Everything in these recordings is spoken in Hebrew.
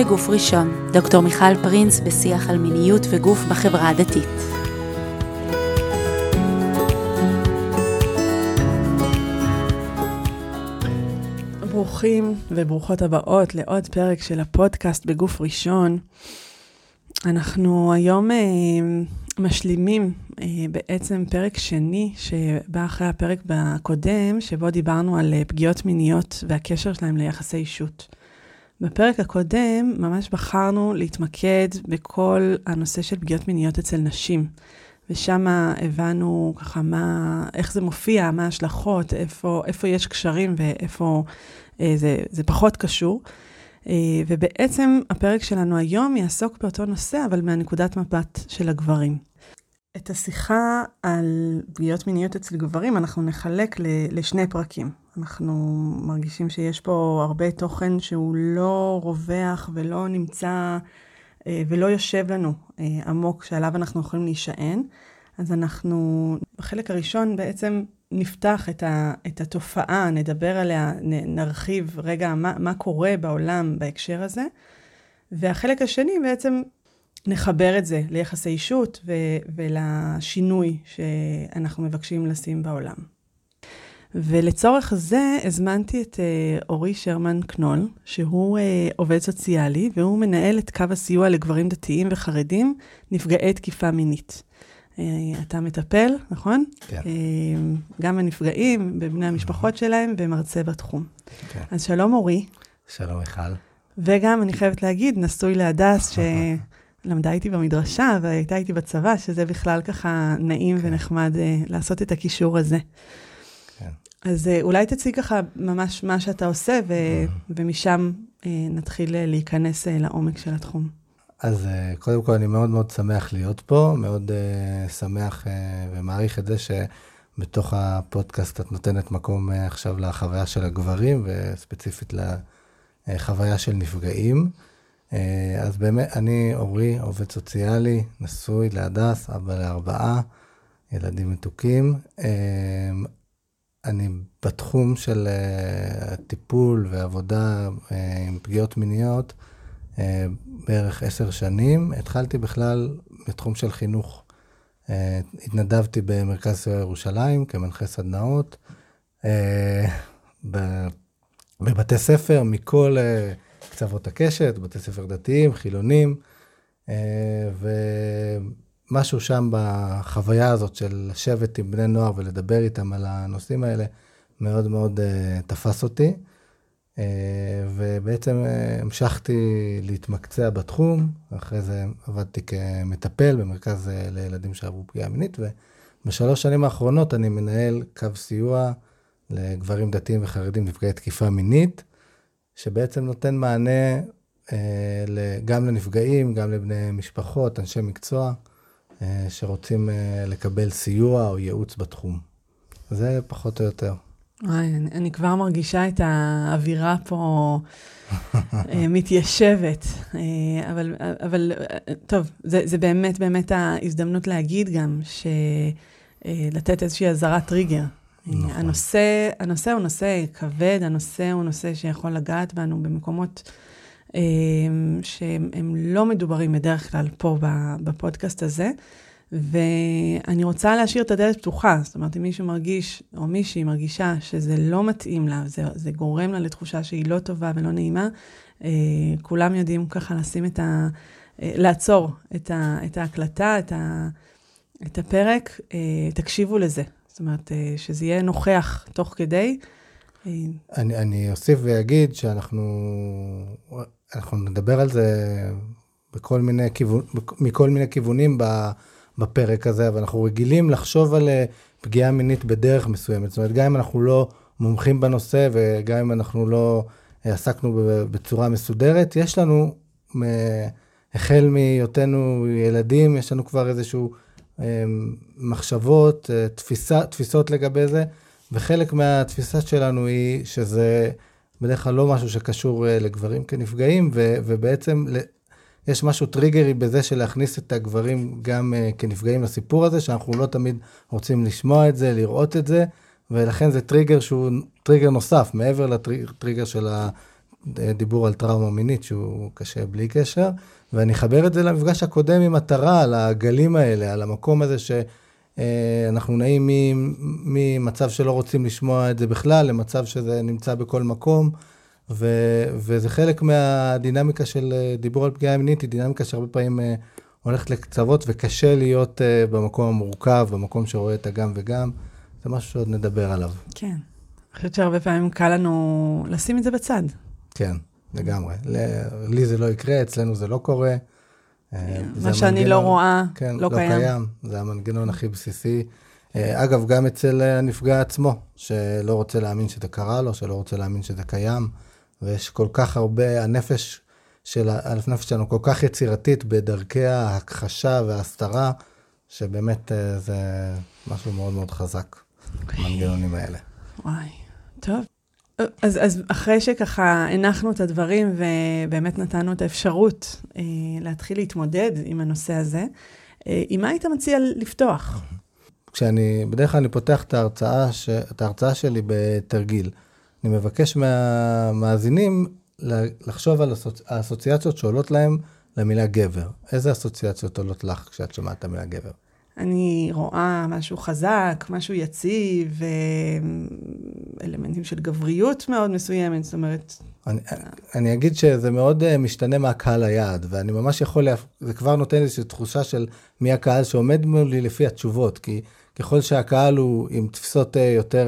בגוף ראשון, דוקטור מיכל פרינס בשיח על מיניות וגוף בחברה הדתית. ברוכים וברוכות הבאות לעוד פרק של הפודקאסט בגוף ראשון. אנחנו היום אה, משלימים אה, בעצם פרק שני שבא אחרי הפרק הקודם, שבו דיברנו על אה, פגיעות מיניות והקשר שלהם ליחסי אישות. בפרק הקודם ממש בחרנו להתמקד בכל הנושא של פגיעות מיניות אצל נשים. ושם הבנו ככה מה, איך זה מופיע, מה ההשלכות, איפה, איפה יש קשרים ואיפה אה, זה, זה פחות קשור. אה, ובעצם הפרק שלנו היום יעסוק באותו נושא, אבל מהנקודת מבט של הגברים. את השיחה על פגיעות מיניות אצל גברים אנחנו נחלק לשני פרקים. אנחנו מרגישים שיש פה הרבה תוכן שהוא לא רווח ולא נמצא אה, ולא יושב לנו אה, עמוק שעליו אנחנו יכולים להישען. אז אנחנו בחלק הראשון בעצם נפתח את, ה, את התופעה, נדבר עליה, נ, נרחיב רגע מה, מה קורה בעולם בהקשר הזה. והחלק השני בעצם נחבר את זה ליחסי אישות ו, ולשינוי שאנחנו מבקשים לשים בעולם. ולצורך זה הזמנתי את uh, אורי שרמן קנול, שהוא uh, עובד סוציאלי, והוא מנהל את קו הסיוע לגברים דתיים וחרדים, נפגעי תקיפה מינית. Uh, אתה מטפל, נכון? כן. Uh, גם הנפגעים, בבני המשפחות שלהם, ומרצה בתחום. כן. אז שלום אורי. שלום מיכל. וגם, אני חייבת להגיד, נשוי להדס, שלמדה איתי במדרשה והייתה איתי בצבא, שזה בכלל ככה נעים כן. ונחמד uh, לעשות את הקישור הזה. אז אה, אולי תציג ככה ממש מה שאתה עושה, ו- ומשם אה, נתחיל אה, להיכנס לעומק של התחום. אז קודם כל, אני מאוד מאוד שמח להיות פה, מאוד uh, שמח uh, ומעריך את זה שבתוך הפודקאסט את נותנת מקום uh, עכשיו לחוויה של הגברים, וספציפית לחוויה של נפגעים. Uh, אז באמת, אני אורי, עובד סוציאלי, נשוי להדס, אבא לארבעה, ילדים מתוקים. Uh, אני בתחום של uh, טיפול ועבודה uh, עם פגיעות מיניות uh, בערך עשר שנים. התחלתי בכלל בתחום של חינוך. Uh, התנדבתי במרכז סיוע ירושלים כמנחה סדנאות uh, בבתי ספר מכל uh, קצוות הקשת, בתי ספר דתיים, חילונים. Uh, משהו שם בחוויה הזאת של לשבת עם בני נוער ולדבר איתם על הנושאים האלה, מאוד מאוד uh, תפס אותי. Uh, ובעצם uh, המשכתי להתמקצע בתחום, אחרי זה עבדתי כמטפל במרכז uh, לילדים שעברו פגיעה מינית, ובשלוש שנים האחרונות אני מנהל קו סיוע לגברים דתיים וחרדים נפגעי תקיפה מינית, שבעצם נותן מענה uh, גם לנפגעים, גם לבני משפחות, אנשי מקצוע. אה, שרוצים אה, לקבל סיוע או ייעוץ בתחום. זה פחות או יותר. וואי, אני, אני כבר מרגישה את האווירה פה אה, מתיישבת, אבל, אבל טוב, זה, זה באמת באמת ההזדמנות להגיד גם, לתת איזושהי אזהרת טריגר. נכון. הנושא, הנושא הוא נושא כבד, הנושא הוא נושא שיכול לגעת בנו במקומות שהם לא מדוברים בדרך כלל פה בפודקאסט הזה. ואני רוצה להשאיר את הדלת פתוחה, זאת אומרת, אם מישהו מרגיש, או מישהי מרגישה שזה לא מתאים לה, זה, זה גורם לה לתחושה שהיא לא טובה ולא נעימה, אה, כולם יודעים ככה לשים את ה... אה, לעצור את, ה, את ההקלטה, את, ה, את הפרק, אה, תקשיבו לזה. זאת אומרת, אה, שזה יהיה נוכח תוך כדי. אה, אני, אני אוסיף ואגיד שאנחנו אנחנו נדבר על זה בכל מיני כיוון, מכל מיני כיוונים בפרק הזה, אבל אנחנו רגילים לחשוב על אה, פגיעה מינית בדרך מסוימת. זאת אומרת, גם אם אנחנו לא מומחים בנושא וגם אם אנחנו לא אה, עסקנו בצורה מסודרת, יש לנו, החל מהיותנו ילדים, יש לנו כבר איזשהו אה, מחשבות, תפיסה, תפיסות לגבי זה, וחלק מהתפיסה שלנו היא שזה בדרך כלל לא משהו שקשור uh, לגברים כנפגעים, ו, ובעצם יש משהו טריגרי בזה של להכניס את הגברים גם uh, כנפגעים לסיפור הזה, שאנחנו לא תמיד רוצים לשמוע את זה, לראות את זה, ולכן זה טריגר שהוא טריגר נוסף, מעבר לטריגר של דיבור על טראומה מינית שהוא קשה בלי קשר, ואני אחבר את זה למפגש הקודם עם מטרה, על הגלים האלה, על המקום הזה שאנחנו נעים ממצב שלא רוצים לשמוע את זה בכלל, למצב שזה נמצא בכל מקום. ו, וזה חלק מהדינמיקה של דיבור על פגיעה מינית, היא דינמיקה שהרבה פעמים הולכת לקצוות, וקשה להיות במקום המורכב, במקום שרואה את הגם וגם. זה משהו שעוד נדבר עליו. כן. אני חושבת שהרבה פעמים קל לנו לשים את זה בצד. כן, לגמרי. לי זה לא יקרה, אצלנו זה לא קורה. אה, מה שאני לא רואה, כן, לא, לא קיים. קיים. זה המנגנון הכי בסיסי. אה, אגב, גם אצל הנפגע עצמו, שלא רוצה להאמין שזה קרה לו, שלא רוצה להאמין שזה קיים, ויש כל כך הרבה, הנפש של, הנפש שלנו כל כך יצירתית בדרכי ההכחשה וההסתרה, שבאמת אה, זה משהו מאוד מאוד חזק. המנגנונים האלה. וואי, טוב. אז, אז אחרי שככה הנחנו את הדברים ובאמת נתנו את האפשרות אה, להתחיל להתמודד עם הנושא הזה, אה, עם מה היית מציע לפתוח? כשאני, בדרך כלל אני פותח את ההרצאה, ש, את ההרצאה שלי בתרגיל. אני מבקש מהמאזינים לחשוב על האסוציאציות שעולות להם למילה גבר. איזה אסוציאציות עולות לך כשאת שומעת את המילה גבר? אני רואה משהו חזק, משהו יציב, אלמנטים של גבריות מאוד מסוימת, זאת אומרת... אני, אני אגיד שזה מאוד אה, משתנה מהקהל היעד, ואני ממש יכול, לה... זה כבר נותן איזושהי תחושה של מי הקהל שעומד מולי לפי התשובות, כי ככל שהקהל הוא עם תפיסות אה, יותר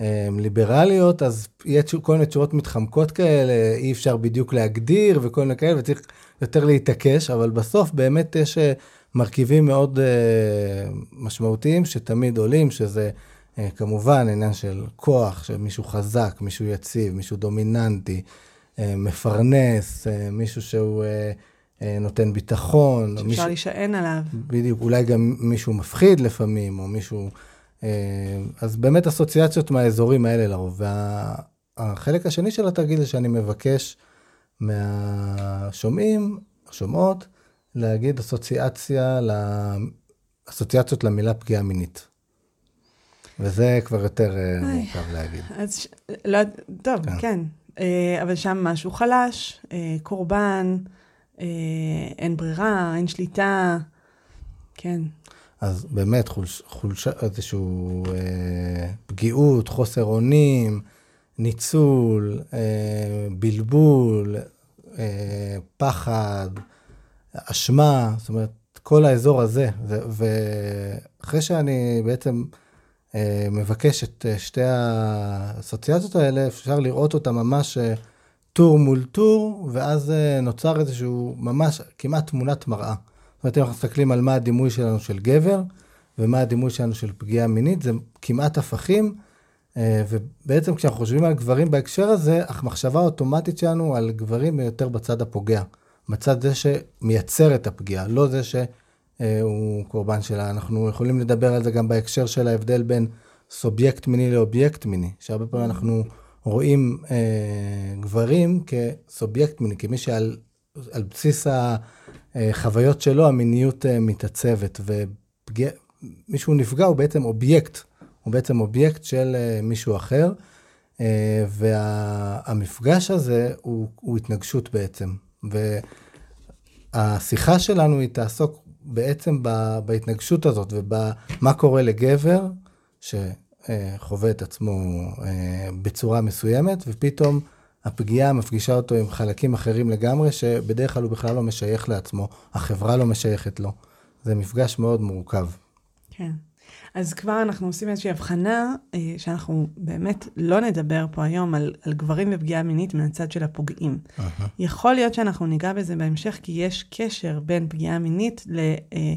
אה, ליברליות, אז יהיה כל מיני תשובות מתחמקות כאלה, אי אפשר בדיוק להגדיר וכל מיני כאלה, וצריך יותר להתעקש, אבל בסוף באמת יש... מרכיבים מאוד uh, משמעותיים שתמיד עולים, שזה uh, כמובן עניין של כוח, של מישהו חזק, מישהו יציב, מישהו דומיננטי, uh, מפרנס, uh, מישהו שהוא uh, uh, נותן ביטחון. שאפשר מישהו, להישען עליו. בדיוק, אולי גם מישהו מפחיד לפעמים, או מישהו... Uh, אז באמת אסוציאציות מהאזורים האלה לרוב. והחלק השני של התרגיל זה שאני מבקש מהשומעים, שומעות, להגיד אסוציאציה, אסוציאציות למילה פגיעה מינית. וזה כבר יותר אה, מורכב להגיד. אז. לא, טוב, כן. כן. אה, אבל שם משהו חלש, אה, קורבן, אין ברירה, אין שליטה, כן. אז באמת, חולש, חולשה, איזשהו אה, פגיעות, חוסר אונים, ניצול, אה, בלבול, אה, פחד, אשמה, זאת אומרת, כל האזור הזה. ואחרי שאני בעצם אה, מבקש את אה, שתי האסוציאציות האלה, אפשר לראות אותה ממש אה, טור מול טור, ואז אה, נוצר איזשהו ממש כמעט תמונת מראה. זאת אומרת, אם אנחנו מסתכלים על מה הדימוי שלנו של גבר, ומה הדימוי שלנו של פגיעה מינית, זה כמעט הפכים. אה, ובעצם כשאנחנו חושבים על גברים בהקשר הזה, המחשבה האוטומטית שלנו על גברים יותר בצד הפוגע. בצד זה שמייצר את הפגיעה, לא זה שהוא קורבן שלה. אנחנו יכולים לדבר על זה גם בהקשר של ההבדל בין סובייקט מיני לאובייקט מיני, שהרבה פעמים אנחנו רואים אה, גברים כסובייקט מיני, כמי שעל על בסיס החוויות שלו המיניות אה, מתעצבת, ומישהו נפגע הוא בעצם אובייקט, הוא בעצם אובייקט של אה, מישהו אחר. אה, והמפגש הזה הוא, הוא התנגשות בעצם. והשיחה שלנו היא תעסוק בעצם בהתנגשות הזאת ובמה קורה לגבר שחווה את עצמו אה, בצורה מסוימת, ופתאום הפגיעה מפגישה אותו עם חלקים אחרים לגמרי, שבדרך כלל הוא בכלל לא משייך לעצמו, החברה לא משייכת לו. זה מפגש מאוד מורכב. כן. אז כבר אנחנו עושים איזושהי הבחנה, אה, שאנחנו באמת לא נדבר פה היום על, על גברים ופגיעה מינית מהצד של הפוגעים. Uh-huh. יכול להיות שאנחנו ניגע בזה בהמשך, כי יש קשר בין פגיעה מינית ל... אה,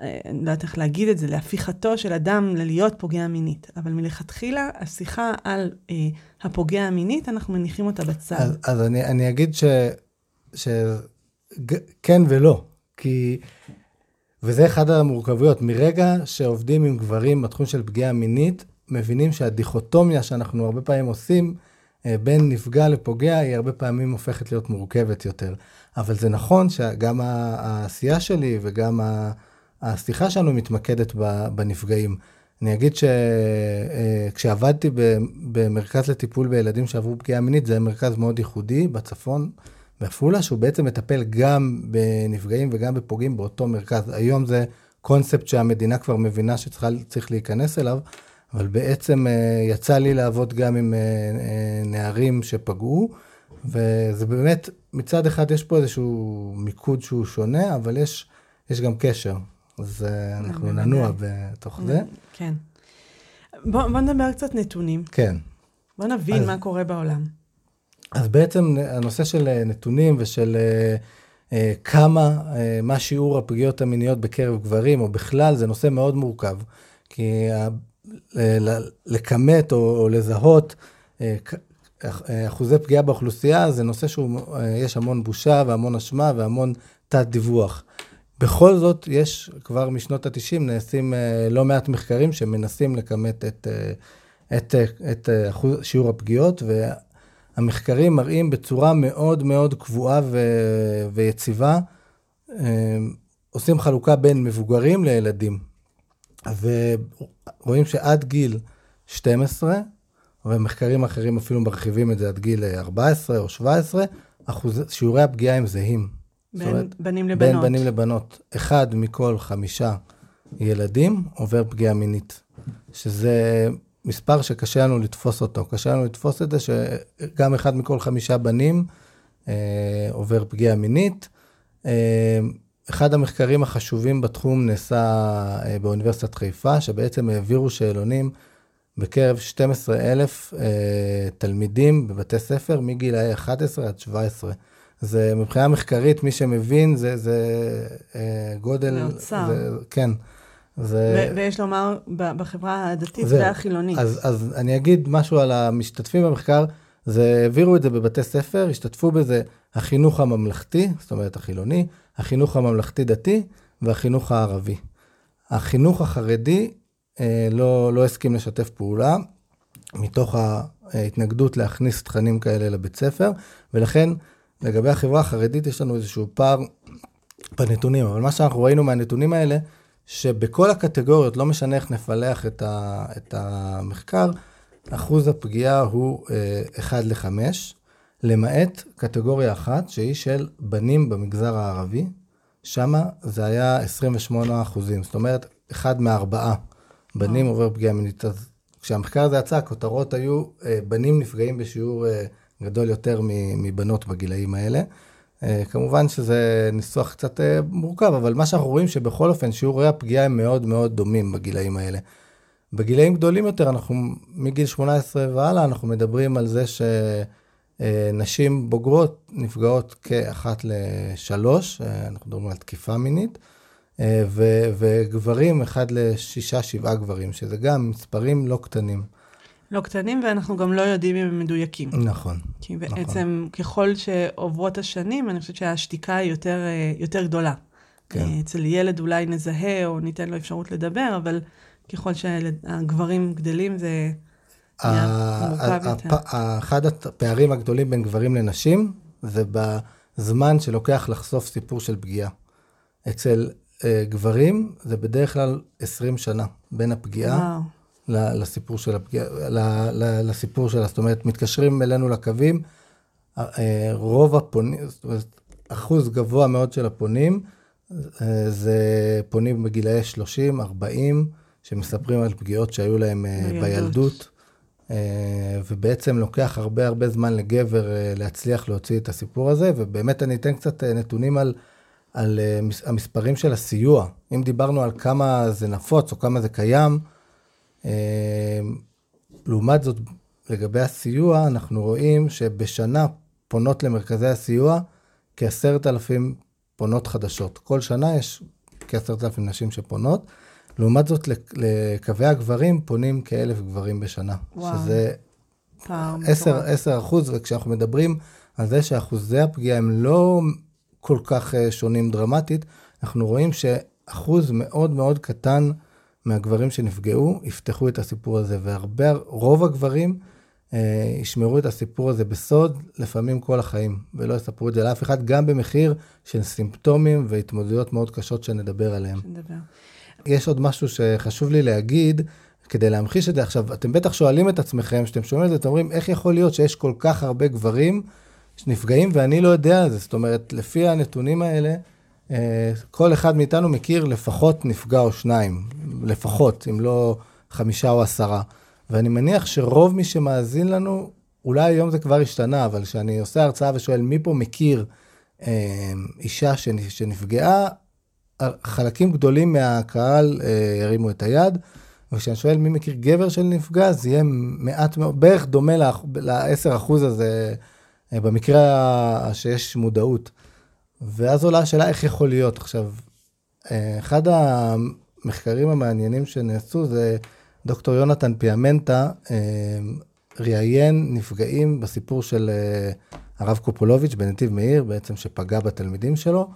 אה, אני לא יודעת איך להגיד את זה, להפיכתו של אדם ללהיות פוגע מינית. אבל מלכתחילה, השיחה על אה, הפוגע המינית, אנחנו מניחים אותה בצד. אז, אז אני, אני אגיד ש... ש... ג, כן ולא, כי וזה אחד המורכבויות. מרגע שעובדים עם גברים בתחום של פגיעה מינית, מבינים שהדיכוטומיה שאנחנו הרבה פעמים עושים אה, בין נפגע לפוגע, היא הרבה פעמים הופכת להיות מורכבת יותר. אבל זה נכון שגם העשייה שלי וגם השיחה שלנו מתמקדת בנפגעים. אני אגיד שכשעבדתי במרכז לטיפול בילדים שעברו פגיעה מינית, זה מרכז מאוד ייחודי בצפון, בעפולה, שהוא בעצם מטפל גם בנפגעים וגם בפוגעים באותו מרכז. היום זה קונספט שהמדינה כבר מבינה שצריך להיכנס אליו, אבל בעצם אה, יצא לי לעבוד גם עם אה, אה, נערים שפגעו, וזה באמת, מצד אחד יש פה איזשהו מיקוד שהוא שונה, אבל יש, יש גם קשר. אז אנחנו ננוע בתוך זה. כן. בוא, בוא נדבר קצת נתונים. כן. בוא נבין אז, מה קורה בעולם. אז בעצם הנושא של נתונים ושל כמה, מה שיעור הפגיעות המיניות בקרב גברים, או בכלל, זה נושא מאוד מורכב. כי לכמת או, לזהות אה, אחוזי פגיעה באוכלוסייה, זה נושא שיש אה, המון בושה והמון אשמה והמון תת-דיווח. בכל זאת, יש כבר משנות ה-90 נעשים אה, לא מעט מחקרים שמנסים לכמת את, את, את אחוז, שיעור הפגיעות, והמחקרים מראים בצורה מאוד מאוד קבועה ו, ויציבה, עושים חלוקה בין מבוגרים לילדים. ורואים שעד גיל 12, ומחקרים אחרים אפילו מרחיבים את זה עד גיל 14 או 17, אחוז, שיעורי הפגיעה הם זהים. בין אומרת, בנים לבנות. בין בנים לבנות. אחד מכל חמישה ילדים עובר פגיעה מינית, שזה מספר שקשה לנו לתפוס אותו. קשה לנו לתפוס את זה שגם אחד מכל חמישה בנים אה, עובר פגיעה מינית. אה, אחד המחקרים החשובים בתחום נעשה אה, באוניברסיטת חיפה, שבעצם העבירו שאלונים בקרב 12,000 אה, תלמידים בבתי ספר מגילאי 11 עד 17. זה מבחינה מחקרית, מי שמבין, זה, זה אה, גודל... זה אוצר. זה, כן. זה... ו- ויש לומר, בחברה הדתית זה, והחילונית. אז, אז אני אגיד משהו על המשתתפים במחקר. זה העבירו את זה בבתי ספר, השתתפו בזה החינוך הממלכתי, זאת אומרת החילוני, החינוך הממלכתי-דתי והחינוך הערבי. החינוך החרדי אה, לא, לא הסכים לשתף פעולה, מתוך ההתנגדות להכניס תכנים כאלה לבית ספר, ולכן לגבי החברה החרדית יש לנו איזשהו פער בנתונים, אבל מה שאנחנו ראינו מהנתונים האלה, שבכל הקטגוריות, לא משנה איך נפלח את, ה, את המחקר, אחוז הפגיעה הוא אה, 1 ל-5, למעט קטגוריה אחת, שהיא של בנים במגזר הערבי, שמה זה היה 28 אחוזים. זאת אומרת, אחד מארבעה בנים עובר פגיעה מינית. אז כשהמחקר הזה יצא, הכותרות היו, אה, בנים נפגעים בשיעור אה, גדול יותר מבנות בגילאים האלה. אה, כמובן שזה ניסוח קצת מורכב, אבל מה שאנחנו רואים שבכל אופן שיעורי הפגיעה הם מאוד מאוד דומים בגילאים האלה. בגילאים גדולים יותר, אנחנו מגיל 18 והלאה, אנחנו מדברים על זה שנשים בוגרות נפגעות כאחת לשלוש, אנחנו מדברים על תקיפה מינית, ו- וגברים, אחד לשישה, שבעה גברים, שזה גם מספרים לא קטנים. לא קטנים, ואנחנו גם לא יודעים אם הם מדויקים. נכון. כי נכון. בעצם, נכון. ככל שעוברות השנים, אני חושבת שהשתיקה היא יותר, יותר גדולה. כן. אצל ילד אולי נזהה או ניתן לו אפשרות לדבר, אבל ככל שהגברים גדלים זה נהיה מורכב יותר. אחד הפערים הגדולים בין גברים לנשים זה בזמן שלוקח לחשוף סיפור של פגיעה. אצל uh, גברים זה בדרך כלל 20 שנה בין הפגיעה לסיפור של הפגיעה, לסיפור שלה. זאת אומרת, מתקשרים אלינו לקווים, uh, רוב הפונים, זאת אומרת, אחוז גבוה מאוד של הפונים, uh, זה פונים בגילאי 30, 40, שמספרים על פגיעות שהיו להם אה, בילדות. בילדות, אה, ובעצם לוקח הרבה הרבה זמן לגבר אה, להצליח להוציא את הסיפור הזה, ובאמת אני אתן קצת נתונים על, על המספרים של הסיוע. אם דיברנו על כמה זה נפוץ או כמה זה קיים, לעומת זאת, לגבי הסיוע, אנחנו רואים שבשנה פונות למרכזי הסיוע כעשרת אלפים פונות חדשות. כל שנה יש כעשרת אלפים נשים שפונות. לעומת זאת, לקווי הגברים פונים כאלף גברים בשנה. וואו. שזה 10, 10 אחוז, וכשאנחנו מדברים על זה שאחוזי הפגיעה הם לא כל כך אה, שונים דרמטית, אנחנו רואים שאחוז מאוד מאוד קטן מהגברים שנפגעו יפתחו את הסיפור הזה, והרבה, רוב הגברים אה, ישמרו את הסיפור הזה בסוד, לפעמים כל החיים, ולא יספרו את זה לאף אחד, גם במחיר של סימפטומים והתמודדויות מאוד קשות שנדבר עליהם. שנדבר. יש עוד משהו שחשוב לי להגיד, כדי להמחיש את זה. עכשיו, אתם בטח שואלים את עצמכם, כשאתם שומעים את זה, אתם אומרים, איך יכול להיות שיש כל כך הרבה גברים שנפגעים ואני לא יודע על זה? זאת אומרת, לפי הנתונים האלה, כל אחד מאיתנו מכיר לפחות נפגע או שניים, לפחות, אם לא חמישה או עשרה. ואני מניח שרוב מי שמאזין לנו, אולי היום זה כבר השתנה, אבל כשאני עושה הרצאה ושואל מי פה מכיר אה, אישה שנפגעה, חלקים גדולים מהקהל אה, הרימו את היד. וכשאני שואל מי מכיר גבר של נפגע, זה יהיה מעט מאוד, בערך דומה ל-10% הזה, אה, במקרה שיש מודעות. ואז עולה השאלה איך יכול להיות. עכשיו, אה, אחד המחקרים המעניינים שנעשו זה דוקטור יונתן פיאמנטה, אה, ראיין נפגעים בסיפור של הרב קופולוביץ' בנתיב מאיר, בעצם שפגע בתלמידים שלו,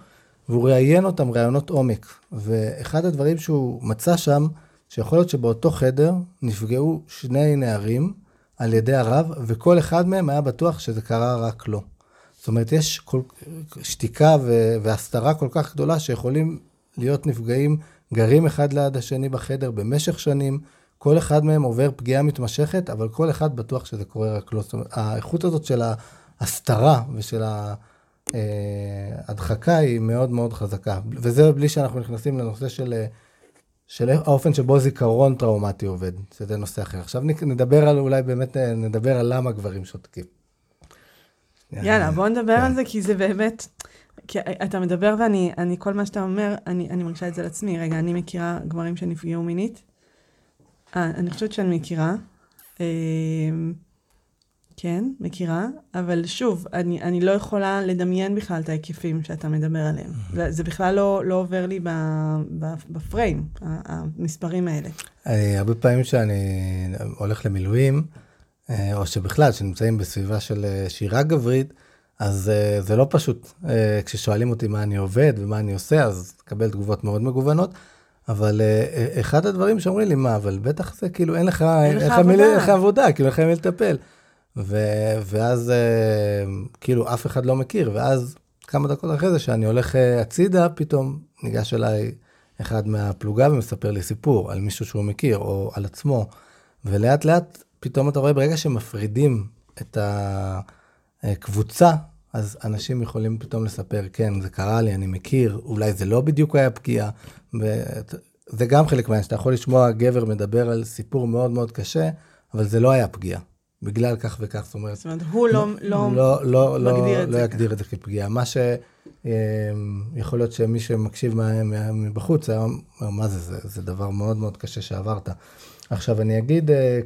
והוא ראיין אותם ראיונות עומק. ואחד הדברים שהוא מצא שם, שיכול להיות שבאותו חדר נפגעו שני נערים על ידי הרב, וכל אחד מהם היה בטוח שזה קרה רק לו. זאת אומרת, יש כל, שתיקה והסתרה כל כך גדולה שיכולים להיות נפגעים גרים אחד ליד השני בחדר במשך שנים, כל אחד מהם עובר פגיעה מתמשכת, אבל כל אחד בטוח שזה קורה רק לו. זאת אומרת, האיכות הזאת של ההסתרה ושל ההדחקה אה, היא מאוד מאוד חזקה. וזה בלי שאנחנו נכנסים לנושא של של האופן שבו זיכרון טראומטי עובד, שזה נושא אחר. עכשיו נדבר על, אולי באמת אה, נדבר על למה גברים שותקים. יאללה, בוא נדבר כן. על זה, כי זה באמת, כי אתה מדבר ואני, אני, כל מה שאתה אומר, אני, אני מרגישה את זה לעצמי. רגע, אני מכירה גברים שנפגעו מינית. אה, אני חושבת שאני מכירה. אה, כן, מכירה, אבל שוב, אני, אני לא יכולה לדמיין בכלל את ההיקפים שאתה מדבר עליהם. זה בכלל לא, לא עובר לי ב, ב, בפריים, המספרים האלה. אני, הרבה פעמים שאני הולך למילואים, אה, או שבכלל, שנמצאים בסביבה של אה, שירה גברית, אז אה, זה לא פשוט. כששואלים אותי מה אני עובד ומה אני עושה, אז תקבל תגובות מאוד מגוונות. אבל אחד הדברים שאומרים לי, מה, אבל בטח זה כאילו, אין לך, אין לך עבודה, אין לך עבודה, כאילו, אין לך מי לטפל. ו- ואז אה, כאילו אף אחד לא מכיר, ואז כמה דקות אחרי זה, שאני הולך אה, הצידה, פתאום ניגש אליי אחד מהפלוגה ומספר לי סיפור על מישהו שהוא מכיר, או על עצמו. ולאט לאט, פתאום אתה רואה, ברגע שמפרידים את הקבוצה, אז אנשים יכולים פתאום לספר, כן, זה קרה לי, אני מכיר, אולי זה לא בדיוק היה פגיעה. וזה גם חלק מהעניין, שאתה יכול לשמוע גבר מדבר על סיפור מאוד מאוד קשה, אבל זה לא היה פגיעה. בגלל כך וכך, זאת אומרת... זאת אומרת, הוא לא, לא, לא, לא, לא מגדיר לא, את לא זה. לא יגדיר את זה כפגיעה. מה שיכול אמ, להיות שמי שמקשיב מבחוץ, היה אומר, מה זה, זה, זה דבר מאוד מאוד קשה שעברת. עכשיו, אני אגיד, אה,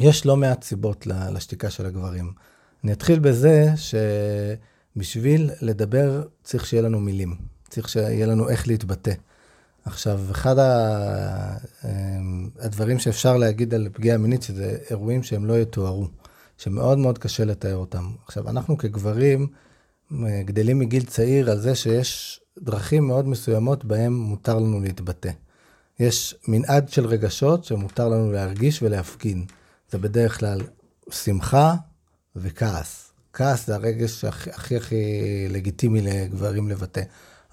יש לא מעט סיבות לשתיקה של הגברים. אני אתחיל בזה שבשביל לדבר צריך שיהיה לנו מילים. צריך שיהיה לנו איך להתבטא. עכשיו, אחד אמ, הדברים שאפשר להגיד על פגיעה מינית, שזה אירועים שהם לא יתוארו, שמאוד מאוד קשה לתאר אותם. עכשיו, אנחנו כגברים גדלים מגיל צעיר על זה שיש דרכים מאוד מסוימות בהם מותר לנו להתבטא. יש מנעד של רגשות שמותר לנו להרגיש ולהפגין. זה בדרך כלל שמחה וכעס. כעס זה הרגש הכי הכי, הכי לגיטימי לגברים לבטא,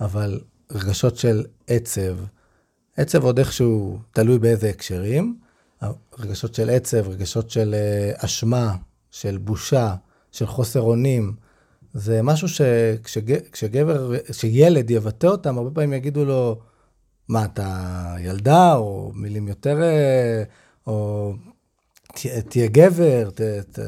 אבל רגשות של עצב, עצב עוד איכשהו תלוי באיזה הקשרים, רגשות של עצב, רגשות של אה, אשמה, של בושה, של חוסר אונים, זה משהו שכשגבר, כשילד יבטא אותם, הרבה פעמים יגידו לו, מה, אתה ילדה, או מילים יותר, אה, או תהיה גבר, ת, ת,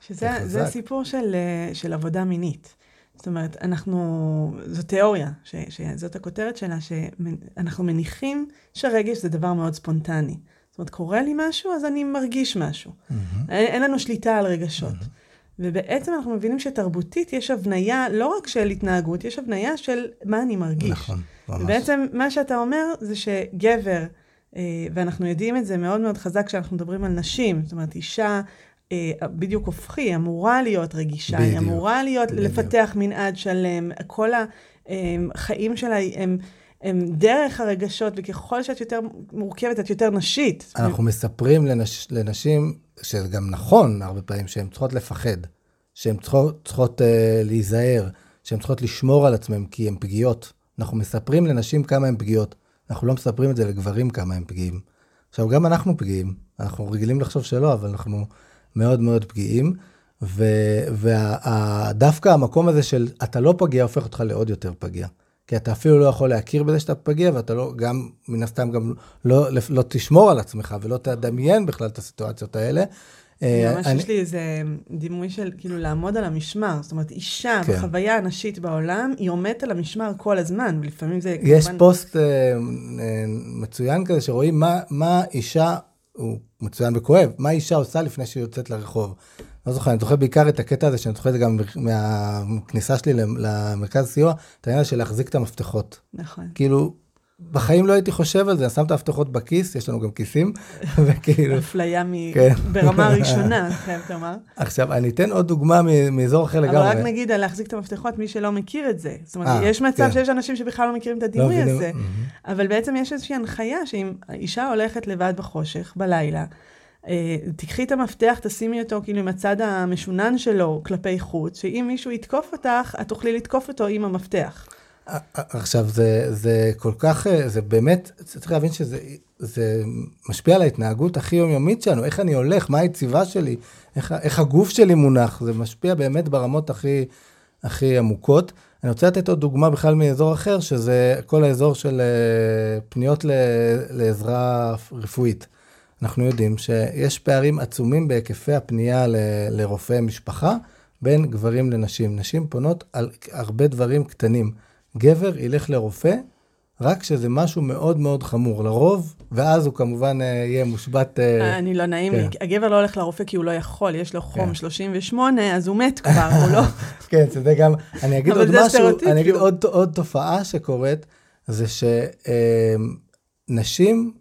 שזה סיפור של, אה, של עבודה מינית. זאת אומרת, אנחנו, זו תיאוריה, ש, שזאת הכותרת שלה, שאנחנו מניחים שרגש זה דבר מאוד ספונטני. זאת אומרת, קורה לי משהו, אז אני מרגיש משהו. Mm-hmm. אין, אין לנו שליטה על רגשות. Mm-hmm. ובעצם אנחנו מבינים שתרבותית יש הבניה לא רק של התנהגות, יש הבניה של מה אני מרגיש. נכון, ממש. ובעצם מה שאתה אומר זה שגבר, ואנחנו יודעים את זה מאוד מאוד חזק כשאנחנו מדברים על נשים, זאת אומרת, אישה אה, בדיוק הופכי, היא אמורה להיות רגישה, בדיוק, היא אמורה להיות, בדיוק. לפתח מנעד שלם, כל החיים שלה הם... הם דרך הרגשות, וככל שאת יותר מורכבת, את יותר נשית. אנחנו מספרים לנש, לנשים, שזה גם נכון הרבה פעמים, שהן צריכות לפחד, שהן צריכות, צריכות uh, להיזהר, שהן צריכות לשמור על עצמן כי הן פגיעות. אנחנו מספרים לנשים כמה הן פגיעות, אנחנו לא מספרים את זה לגברים כמה הם פגיעים. עכשיו, גם אנחנו פגיעים, אנחנו רגילים לחשוב שלא, אבל אנחנו מאוד מאוד פגיעים, ודווקא המקום הזה של אתה לא פגיע, הופך אותך לעוד יותר פגיע. כי אתה אפילו לא יכול להכיר בזה שאתה פגיע, ואתה לא, גם, מן הסתם, גם לא, לא, לא תשמור על עצמך ולא תדמיין בכלל את הסיטואציות האלה. אה, ממש אני... יש לי איזה דימוי של כאילו לעמוד על המשמר. זאת אומרת, אישה כן. בחוויה הנשית בעולם, היא עומדת על המשמר כל הזמן, ולפעמים זה יש כמובן... פוסט uh, uh, מצוין כזה, שרואים מה, מה אישה, הוא מצוין וכואב, מה אישה עושה לפני שהיא יוצאת לרחוב. לא זוכר, אני זוכר בעיקר את הקטע הזה, שאני זוכר את זה גם מהכניסה שלי למרכז סיוע, את העניין של להחזיק את המפתחות. נכון. כאילו, בחיים לא הייתי חושב על זה, שם את המפתחות בכיס, יש לנו גם כיסים, וכאילו... אפליה מ... כן. ברמה ראשונה, חייב לומר. עכשיו, אני אתן עוד דוגמה מאזור אחר לגמרי. אבל רק נגיד על להחזיק את המפתחות, מי שלא מכיר את זה. זאת אומרת, 아, אה, יש מצב כן. שיש אנשים שבכלל לא מכירים את לא הדימוי הזה, אבל בעצם יש איזושהי הנחיה שאם אישה הולכת לבד בחושך, בלילה, אה, תקחי את המפתח, תשימי אותו כאילו עם הצד המשונן שלו כלפי חוץ, שאם מישהו יתקוף אותך, את תוכלי לתקוף אותו עם המפתח. עכשיו, זה, זה כל כך, אה, זה באמת, צריך להבין שזה זה משפיע על ההתנהגות הכי יומיומית שלנו, איך אני הולך, מה היציבה שלי, איך, איך הגוף שלי מונח, זה משפיע באמת ברמות הכי, הכי עמוקות. אני רוצה לתת עוד דוגמה בכלל מאזור אחר, שזה כל האזור של אה, פניות לעזרה רפואית. אנחנו יודעים שיש פערים עצומים בהיקפי הפנייה ל, לרופאי משפחה בין גברים לנשים. נשים פונות על הרבה דברים קטנים. גבר ילך לרופא רק כשזה משהו מאוד מאוד חמור, לרוב, ואז הוא כמובן אה, יהיה מושבת. אה, אני לא נעים לי, כן. הגבר לא הולך לרופא כי הוא לא יכול, יש לו חום כן. 38, אז הוא מת כבר, הוא לא... כן, זה גם, אני אגיד עוד משהו, אני אגיד עוד, עוד תופעה שקורית, זה שנשים,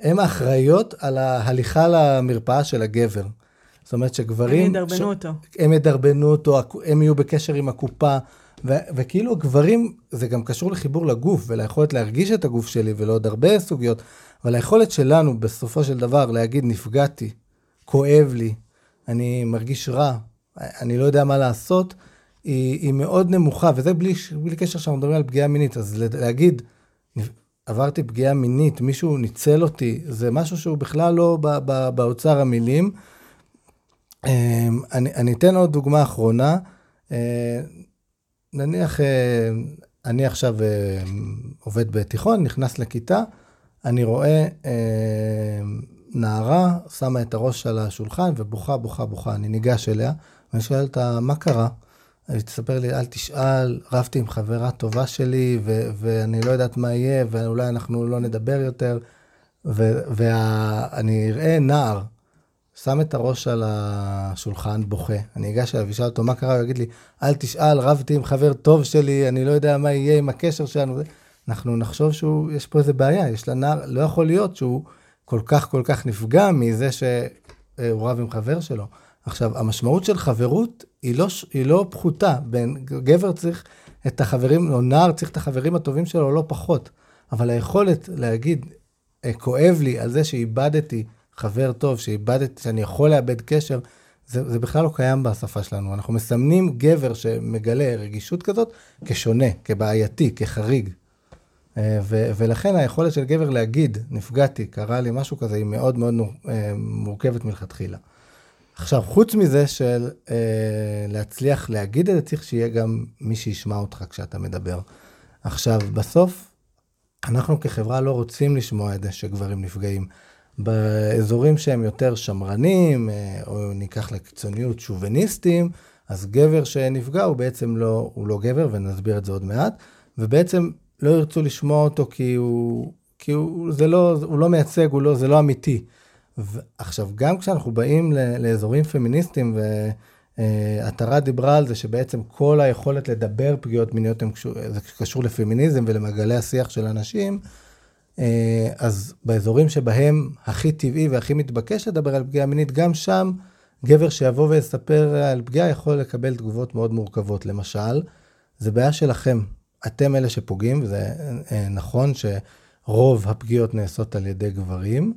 הן האחראיות על ההליכה למרפאה של הגבר. זאת אומרת שגברים... הם ידרבנו ש... אותו. הם ידרבנו אותו, הם יהיו בקשר עם הקופה. ו- וכאילו גברים, זה גם קשור לחיבור לגוף וליכולת להרגיש את הגוף שלי ולעוד הרבה סוגיות, אבל היכולת שלנו בסופו של דבר להגיד נפגעתי, כואב לי, אני מרגיש רע, אני לא יודע מה לעשות, היא, היא מאוד נמוכה, וזה בלי, בלי קשר שאנחנו מדברים על פגיעה מינית, אז להגיד, עברתי פגיעה מינית, מישהו ניצל אותי, זה משהו שהוא בכלל לא באוצר המילים. אמ, אני, אני אתן עוד דוגמה אחרונה. נניח, אה, אני עכשיו אה, עובד בתיכון, נכנס לכיתה, אני רואה אה, נערה שמה את הראש על השולחן ובוכה, בוכה, בוכה. אני ניגש אליה, ואני שואל אותה, מה קרה? היא תספר לי, אל תשאל, רבתי עם חברה טובה שלי, ו- ואני לא יודעת מה יהיה, ואולי אנחנו לא נדבר יותר. ואני אראה נער שם את הראש על השולחן, בוכה. אני אגש אליו ואשאל אותו מה קרה, הוא יגיד לי, אל תשאל, רבתי עם חבר טוב שלי, אני לא יודע מה יהיה עם הקשר שלנו. אנחנו נחשוב שיש פה איזה בעיה, יש לנער, לא יכול להיות שהוא כל כך כל כך נפגע מזה שהוא רב עם חבר שלו. עכשיו, המשמעות של חברות היא לא, היא לא פחותה. בין גבר צריך את החברים, או נער צריך את החברים הטובים שלו לא פחות. אבל היכולת להגיד, אה, כואב לי על זה שאיבדתי חבר טוב, שאיבדתי, שאני יכול לאבד קשר, זה, זה בכלל לא קיים בשפה שלנו. אנחנו מסמנים גבר שמגלה רגישות כזאת כשונה, כבעייתי, כחריג. אה, ו, ולכן היכולת של גבר להגיד, נפגעתי, קרה לי משהו כזה, היא מאוד מאוד אה, מורכבת מלכתחילה. עכשיו, חוץ מזה של אה, להצליח להגיד את זה, צריך שיהיה גם מי שישמע אותך כשאתה מדבר. עכשיו, בסוף, אנחנו כחברה לא רוצים לשמוע את זה שגברים נפגעים. באזורים שהם יותר שמרנים, אה, או ניקח לקיצוניות שוביניסטים, אז גבר שנפגע הוא בעצם לא, הוא לא גבר, ונסביר את זה עוד מעט, ובעצם לא ירצו לשמוע אותו כי הוא, כי הוא, זה לא, הוא לא מייצג, הוא לא, זה לא אמיתי. עכשיו, גם כשאנחנו באים לאזורים פמיניסטיים, ועטרה אה, דיברה על זה שבעצם כל היכולת לדבר פגיעות מיניות, זה קשור לפמיניזם ולמעגלי השיח של אנשים, אז באזורים שבהם הכי טבעי והכי מתבקש לדבר על פגיעה מינית, גם שם גבר שיבוא ויספר על פגיעה יכול לקבל תגובות מאוד מורכבות. למשל, זה בעיה שלכם. אתם אלה שפוגעים, וזה אה, נכון שרוב הפגיעות נעשות על ידי גברים.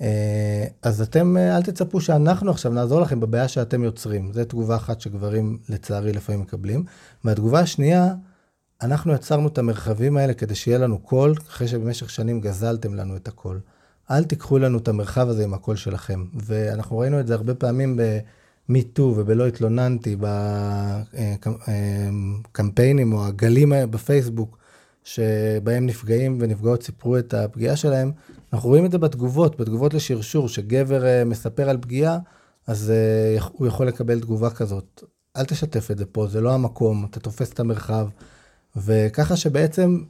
אה, אז אתם, אל תצפו שאנחנו עכשיו נעזור לכם בבעיה שאתם יוצרים. זו תגובה אחת שגברים לצערי לפעמים מקבלים. והתגובה השנייה, אנחנו יצרנו את המרחבים האלה כדי שיהיה לנו קול, אחרי שבמשך שנים גזלתם לנו את הקול. אל תיקחו לנו את המרחב הזה עם הקול שלכם. ואנחנו ראינו את זה הרבה פעמים ב-MeToo ובלא התלוננתי, בקמפיינים או הגלים בפייסבוק, שבהם נפגעים ונפגעות סיפרו את הפגיעה שלהם. אנחנו רואים את זה בתגובות, בתגובות לשרשור, שגבר אה, מספר על פגיעה, אז אה, הוא יכול לקבל תגובה כזאת. אל תשתף את זה פה, זה לא המקום, אתה תופס את המרחב. וככה שבעצם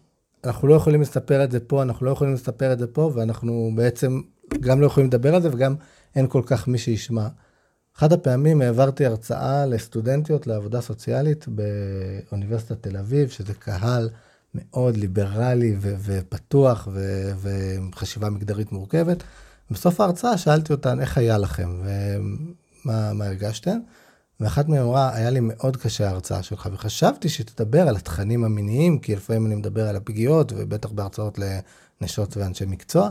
אנחנו לא יכולים לספר את זה פה, אנחנו לא יכולים לספר את זה פה, ואנחנו בעצם גם לא יכולים לדבר על זה וגם אין כל כך מי שישמע. אחת הפעמים העברתי הרצאה לסטודנטיות לעבודה סוציאלית באוניברסיטת תל אביב, שזה קהל מאוד ליברלי ו- ופתוח ו- וחשיבה מגדרית מורכבת. בסוף ההרצאה שאלתי אותן, איך היה לכם ומה הרגשתם? ואחת מהן אמרה, היה לי מאוד קשה ההרצאה שלך, וחשבתי שתדבר על התכנים המיניים, כי לפעמים אני מדבר על הפגיעות, ובטח בהרצאות לנשות ואנשי מקצוע,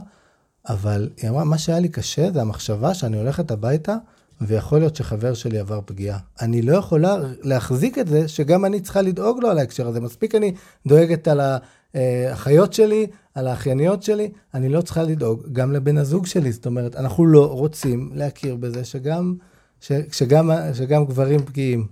אבל היא אמרה, מה שהיה לי קשה זה המחשבה שאני הולכת הביתה, ויכול להיות שחבר שלי עבר פגיעה. אני לא יכולה להחזיק את זה שגם אני צריכה לדאוג לו על ההקשר הזה. מספיק אני דואגת על האחיות שלי, על האחייניות שלי, אני לא צריכה לדאוג גם לבן הזוג שלי. זאת אומרת, אנחנו לא רוצים להכיר בזה שגם... ש, שגם, שגם גברים פגיעים.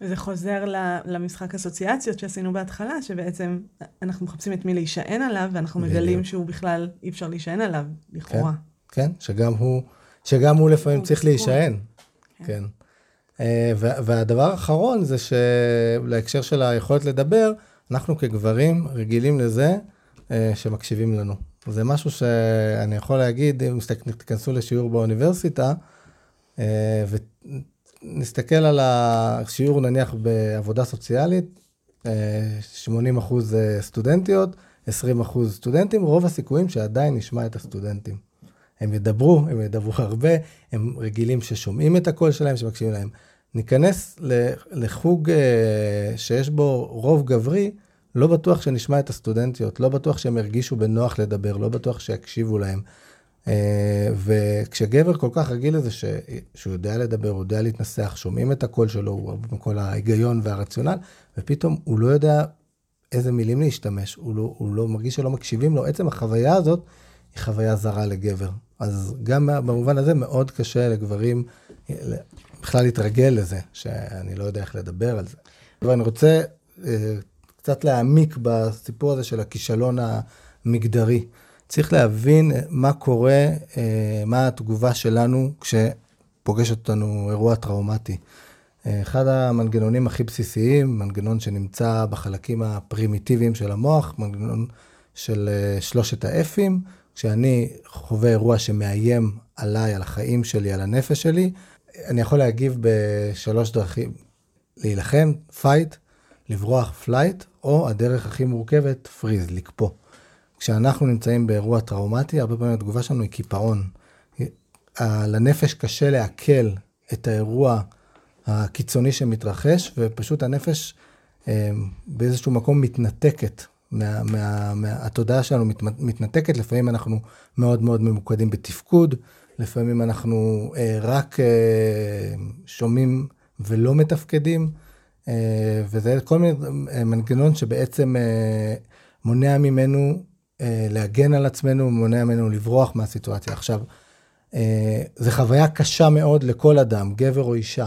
וזה חוזר למשחק אסוציאציות שעשינו בהתחלה, שבעצם אנחנו מחפשים את מי להישען עליו, ואנחנו בדיוק. מגלים שהוא בכלל אי אפשר להישען עליו, לכאורה. כן, כן, שגם הוא, שגם הוא לפעמים הוא צריך להישען. כן. כן. אה, והדבר האחרון זה שלהקשר של היכולת לדבר, אנחנו כגברים רגילים לזה אה, שמקשיבים לנו. זה משהו שאני יכול להגיד, אם תיכנסו לשיעור באוניברסיטה, ונסתכל על השיעור נניח בעבודה סוציאלית, 80 אה, אחוז אה, סטודנטיות, 20 אחוז סטודנטים, רוב הסיכויים שעדיין נשמע את הסטודנטים. הם ידברו, הם ידברו הרבה, הם רגילים ששומעים את הקול שלהם, שמקשיבים להם. ניכנס לחוג שיש בו רוב גברי, לא בטוח שנשמע את הסטודנטיות, לא בטוח שהם ירגישו בנוח לדבר, לא בטוח שיקשיבו להם. אה, וכשגבר כל כך רגיל לזה ש... שהוא יודע לדבר, הוא יודע להתנסח, שומעים את הקול שלו, הוא כל ההיגיון והרציונל, ופתאום הוא לא יודע איזה מילים להשתמש, הוא לא, הוא לא מרגיש שלא מקשיבים לו. עצם החוויה הזאת היא חוויה זרה לגבר. אז גם במובן הזה מאוד קשה לגברים בכלל להתרגל לזה, שאני לא יודע איך לדבר על זה. ואני רוצה אה, קצת להעמיק בסיפור הזה של הכישלון המגדרי. צריך להבין מה קורה, אה, מה התגובה שלנו כשפוגש אותנו אירוע טראומטי. אה, אחד המנגנונים הכי בסיסיים, מנגנון שנמצא בחלקים הפרימיטיביים של המוח, מנגנון של אה, שלושת ה F ים, כשאני חווה אירוע שמאיים עליי, על החיים שלי, על הנפש שלי, אני יכול להגיב בשלוש דרכים, להילחם, fight, לברוח, flight, או הדרך הכי מורכבת, freeze, לקפוא. כשאנחנו נמצאים באירוע טראומטי, הרבה פעמים התגובה שלנו היא קיפאון. לנפש קשה לעכל את האירוע הקיצוני שמתרחש, ופשוט הנפש אה, באיזשהו מקום מתנתקת. התודעה שלנו מת, מתנתקת, לפעמים אנחנו מאוד מאוד ממוקדים בתפקוד, לפעמים אנחנו אה, רק אה, שומעים ולא מתפקדים, אה, וזה כל מיני אה, מנגנון שבעצם אה, מונע ממנו להגן על עצמנו, מונע ממנו לברוח מהסיטואציה. עכשיו, אה, זו חוויה קשה מאוד לכל אדם, גבר או אישה.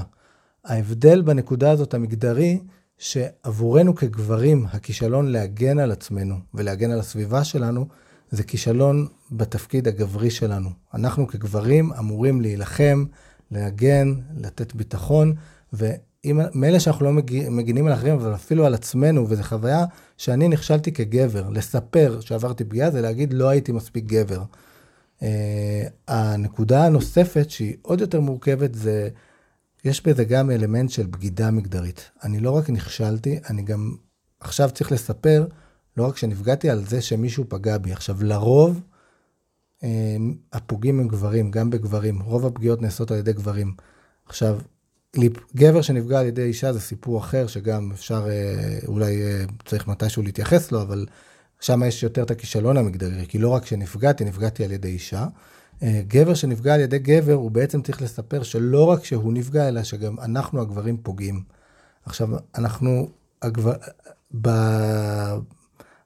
ההבדל בנקודה הזאת המגדרי, שעבורנו כגברים, הכישלון להגן על עצמנו ולהגן על הסביבה שלנו, זה כישלון בתפקיד הגברי שלנו. אנחנו כגברים אמורים להילחם, להגן, לתת ביטחון, ו... מילא שאנחנו לא מגינים על אחרים, אבל אפילו על עצמנו, וזו חוויה שאני נכשלתי כגבר. לספר שעברתי פגיעה זה להגיד לא הייתי מספיק גבר. Uh, הנקודה הנוספת, שהיא עוד יותר מורכבת, זה, יש בזה גם אלמנט של בגידה מגדרית. אני לא רק נכשלתי, אני גם עכשיו צריך לספר, לא רק שנפגעתי על זה שמישהו פגע בי. עכשיו, לרוב, uh, הפוגעים הם גברים, גם בגברים. רוב הפגיעות נעשות על ידי גברים. עכשיו, גבר שנפגע על ידי אישה זה סיפור אחר, שגם אפשר, אה, אולי אה, צריך מתישהו להתייחס לו, אבל שם יש יותר את הכישלון המגדרי, כי לא רק שנפגעתי, נפגעתי על ידי אישה. אה, גבר שנפגע על ידי גבר, הוא בעצם צריך לספר שלא רק שהוא נפגע, אלא שגם אנחנו הגברים פוגעים. עכשיו, אנחנו, הגבר, ב...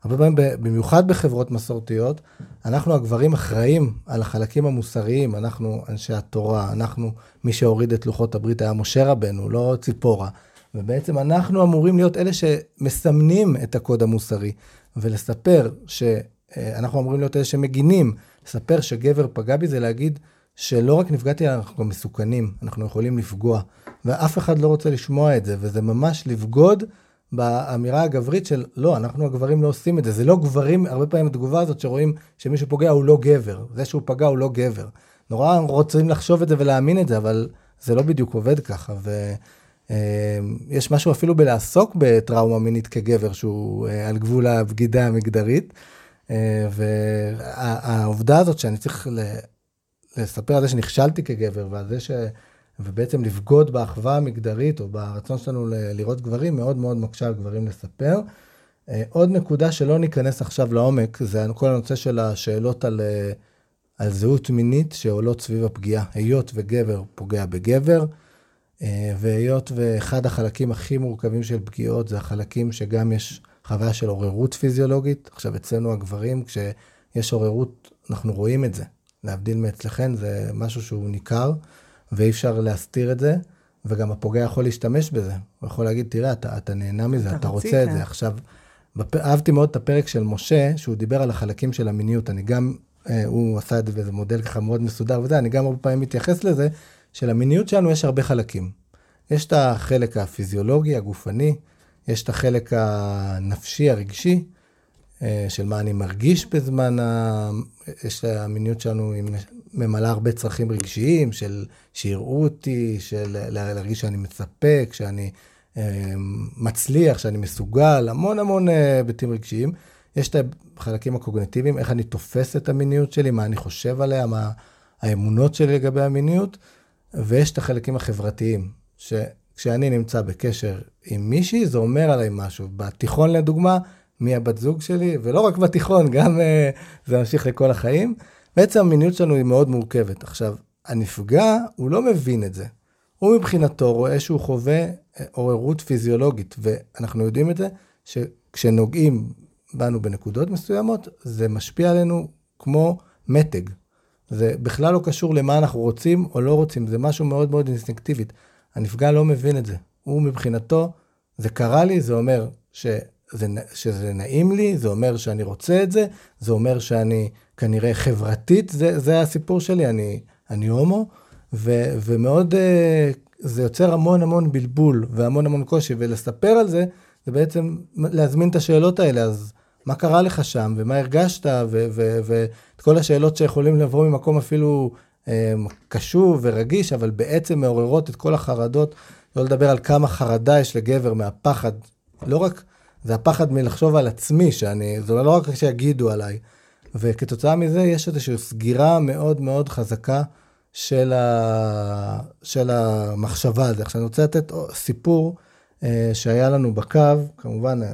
הרבה פעמים, במיוחד בחברות מסורתיות, אנחנו הגברים אחראים על החלקים המוסריים, אנחנו אנשי התורה, אנחנו, מי שהוריד את לוחות הברית היה משה רבנו, לא ציפורה. ובעצם אנחנו אמורים להיות אלה שמסמנים את הקוד המוסרי, ולספר שאנחנו אמורים להיות אלה שמגינים, לספר שגבר פגע בי זה להגיד שלא רק נפגעתי, אנחנו גם מסוכנים, אנחנו יכולים לפגוע. ואף אחד לא רוצה לשמוע את זה, וזה ממש לבגוד באמירה הגברית של לא, אנחנו הגברים לא עושים את זה. זה לא גברים, הרבה פעמים התגובה הזאת שרואים שמישהו פוגע הוא לא גבר, זה שהוא פגע הוא לא גבר. נורא רוצים לחשוב את זה ולהאמין את זה, אבל זה לא בדיוק עובד ככה. ויש משהו אפילו בלעסוק בטראומה מינית כגבר, שהוא אה, על גבול הבגידה המגדרית. אה, והעובדה הזאת שאני צריך לספר על זה שנכשלתי כגבר ועל זה ש... ובעצם לבגוד באחווה המגדרית או ברצון שלנו לראות גברים, מאוד מאוד מקשה על גברים לספר. אה, עוד נקודה שלא ניכנס עכשיו לעומק, זה כל הנושא של השאלות על, אה, על זהות מינית שעולות סביב הפגיעה. היות וגבר פוגע בגבר, אה, והיות ואחד החלקים הכי מורכבים של פגיעות זה החלקים שגם יש חוויה של עוררות פיזיולוגית. עכשיו, אצלנו הגברים, כשיש עוררות, אנחנו רואים את זה. להבדיל מאצלכם, זה משהו שהוא ניכר. ואי אפשר להסתיר את זה, וגם הפוגע יכול להשתמש בזה. הוא יכול להגיד, תראה, אתה, אתה נהנה מזה, אתה, אתה רוצה את זה. עכשיו, בפ... אהבתי מאוד את הפרק של משה, שהוא דיבר על החלקים של המיניות. אני גם, אה, הוא עשה את זה באיזה מודל ככה מאוד מסודר וזה, אני גם הרבה פעמים מתייחס לזה, שלמיניות שלנו יש הרבה חלקים. יש את החלק הפיזיולוגי, הגופני, יש את החלק הנפשי, הרגשי, אה, של מה אני מרגיש בזמן, ה... יש המיניות שלנו עם ממלא הרבה צרכים רגשיים, של שיראו אותי, של להרגיש שאני מספק, שאני אה, מצליח, שאני מסוגל, המון המון אה, היבטים רגשיים. יש את החלקים הקוגנטיביים, איך אני תופס את המיניות שלי, מה אני חושב עליה, מה האמונות שלי לגבי המיניות, ויש את החלקים החברתיים, שכשאני נמצא בקשר עם מישהי, זה אומר עליי משהו. בתיכון לדוגמה, מי הבת זוג שלי, ולא רק בתיכון, גם uh, זה ממשיך לכל החיים. בעצם המיניות שלנו היא מאוד מורכבת. עכשיו, הנפגע, הוא לא מבין את זה. הוא מבחינתו רואה שהוא חווה אה, עוררות פיזיולוגית, ואנחנו יודעים את זה, שכשנוגעים בנו בנקודות מסוימות, זה משפיע עלינו כמו מתג. זה בכלל לא קשור למה אנחנו רוצים או לא רוצים, זה משהו מאוד מאוד אינסטינקטיבית. הנפגע לא מבין את זה. הוא מבחינתו, זה קרה לי, זה אומר שזה, שזה נעים לי, זה אומר שאני רוצה את זה, זה אומר שאני כנראה חברתית, זה, זה הסיפור שלי, אני, אני הומו, ו, ומאוד, אה, זה יוצר המון המון בלבול והמון המון קושי, ולספר על זה, זה בעצם להזמין את השאלות האלה, אז מה קרה לך שם, ומה הרגשת, ואת כל השאלות שיכולים לבוא ממקום אפילו אה, קשוב ורגיש, אבל בעצם מעוררות את כל החרדות, לא לדבר על כמה חרדה יש לגבר מהפחד, לא רק, זה הפחד מלחשוב על עצמי, שאני, זה לא רק שיגידו עליי, וכתוצאה מזה יש איזושהי סגירה מאוד מאוד חזקה של, ה... של המחשבה הזו. עכשיו אני רוצה לתת סיפור אה, שהיה לנו בקו, כמובן אה,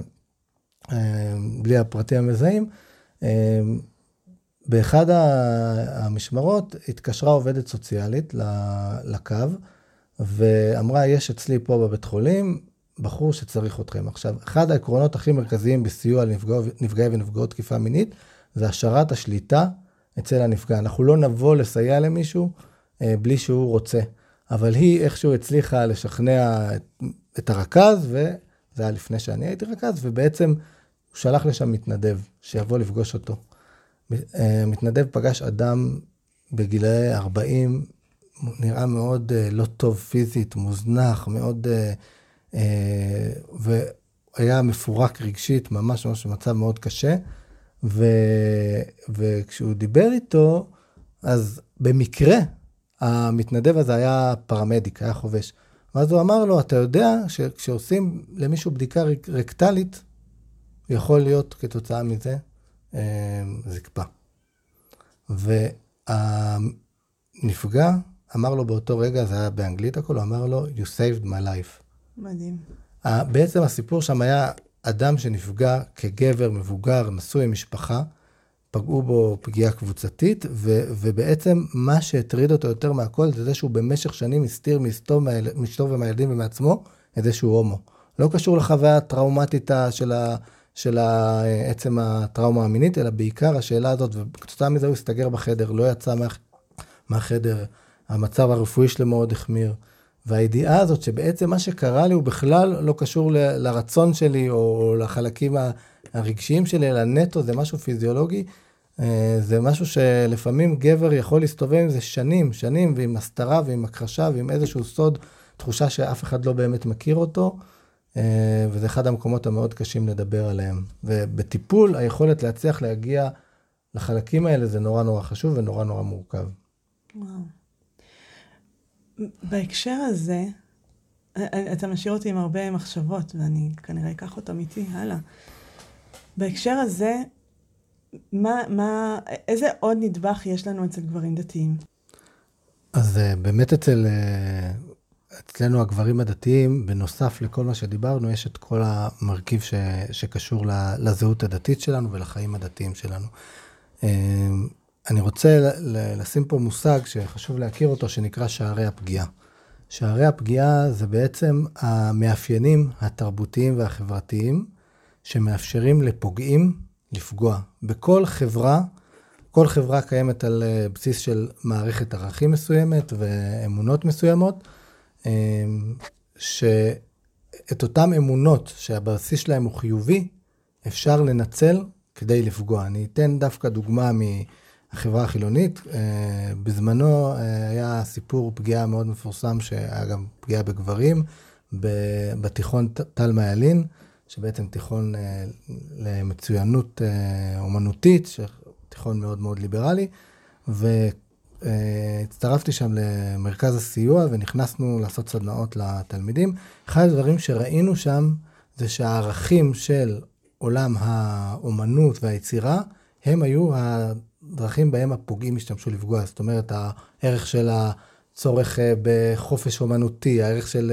אה, בלי הפרטים המזהים. אה, באחד המשמרות התקשרה עובדת סוציאלית לקו, ואמרה, יש אצלי פה בבית חולים בחור שצריך אתכם. עכשיו, אחד העקרונות הכי מרכזיים בסיוע לנפגעי ונפגעות תקיפה מינית, זה השארת השליטה אצל הנפגע. אנחנו לא נבוא לסייע למישהו אה, בלי שהוא רוצה. אבל היא איכשהו הצליחה לשכנע את, את הרכז, וזה היה לפני שאני הייתי רכז, ובעצם הוא שלח לשם מתנדב, שיבוא לפגוש אותו. אה, מתנדב פגש אדם בגילאי 40, נראה מאוד אה, לא טוב פיזית, מוזנח, מאוד... אה, אה, והיה מפורק רגשית, ממש ממש במצב מאוד קשה. ו, וכשהוא דיבר איתו, אז במקרה, המתנדב הזה היה פרמדיק, היה חובש. ואז הוא אמר לו, אתה יודע שכשעושים למישהו בדיקה רקטלית, יכול להיות כתוצאה מזה אה, זקפה. והנפגע אמר לו באותו רגע, זה היה באנגלית הכל, הוא אמר לו, you saved my life. מדהים. בעצם הסיפור שם היה אדם שנפגע כגבר מבוגר, נשוי עם משפחה, פגעו בו פגיעה קבוצתית, ו, ובעצם מה שהטריד אותו יותר מהכל זה זה שהוא במשך שנים הסתיר מאשתו ומהילדים ומעצמו את זה שהוא הומו. לא קשור לחוויה הטראומטית של, ה, של עצם הטראומה המינית, אלא בעיקר השאלה הזאת, וכתוצאה מזה הוא הסתגר בחדר, לא יצא מה, מהחדר, המצב הרפואי שלו מאוד החמיר. והידיעה הזאת שבעצם מה שקרה לי הוא בכלל לא קשור ל, לרצון שלי או לחלקים הרגשיים שלי, אלא נטו זה משהו פיזיולוגי, אה, זה משהו שלפעמים גבר יכול להסתובב עם זה שנים, שנים, ועם הסתרה ועם הכחשה ועם איזשהו סוד, תחושה שאף אחד לא באמת מכיר אותו. אה, וזה אחד המקומות המאוד קשים לדבר עליהם. ובטיפול, היכולת להצליח להגיע לחלקים האלה זה נורא נורא חשוב ונורא נורא מורכב. וואו. בהקשר הזה, אתה משאיר אותי עם הרבה מחשבות, ואני כנראה אקח אותם איתי הלאה. בהקשר הזה, מה, מה, איזה עוד נדבך יש לנו אצל גברים דתיים? אז אה, באמת אצל אצלנו הגברים הדתיים, בנוסף לכל מה שדיברנו, יש את כל המרכיב ש, שקשור לזהות הדתית שלנו ולחיים הדתיים שלנו. אה, אני רוצה לשים פה מושג שחשוב להכיר אותו, שנקרא שערי הפגיעה. שערי הפגיעה זה בעצם המאפיינים התרבותיים והחברתיים שמאפשרים לפוגעים לפגוע. בכל חברה, כל חברה קיימת על אה, בסיס של מערכת ערכים מסוימת ואמונות מסוימות. אמ, שאת אותן אמונות שהבסיס שלהן הוא חיובי, אפשר לנצל כדי לפגוע. אני אתן דווקא דוגמה מהחברה החילונית. אה, בזמנו אה, היה סיפור פגיעה מאוד מפורסם, שהיה גם פגיעה בגברים, בתיכון תלמה ילין, שבעצם תיכון אה, למצוינות אומנותית, תיכון מאוד מאוד ליברלי, ו... אה, הצטרפתי שם למרכז הסיוע ונכנסנו לעשות סדנאות לתלמידים. אחד הדברים שראינו שם זה שהערכים של עולם האומנות והיצירה, הם היו הדרכים בהם הפוגעים השתמשו לפגוע. זאת אומרת, הערך של הצורך אה, בחופש אומנותי, הערך של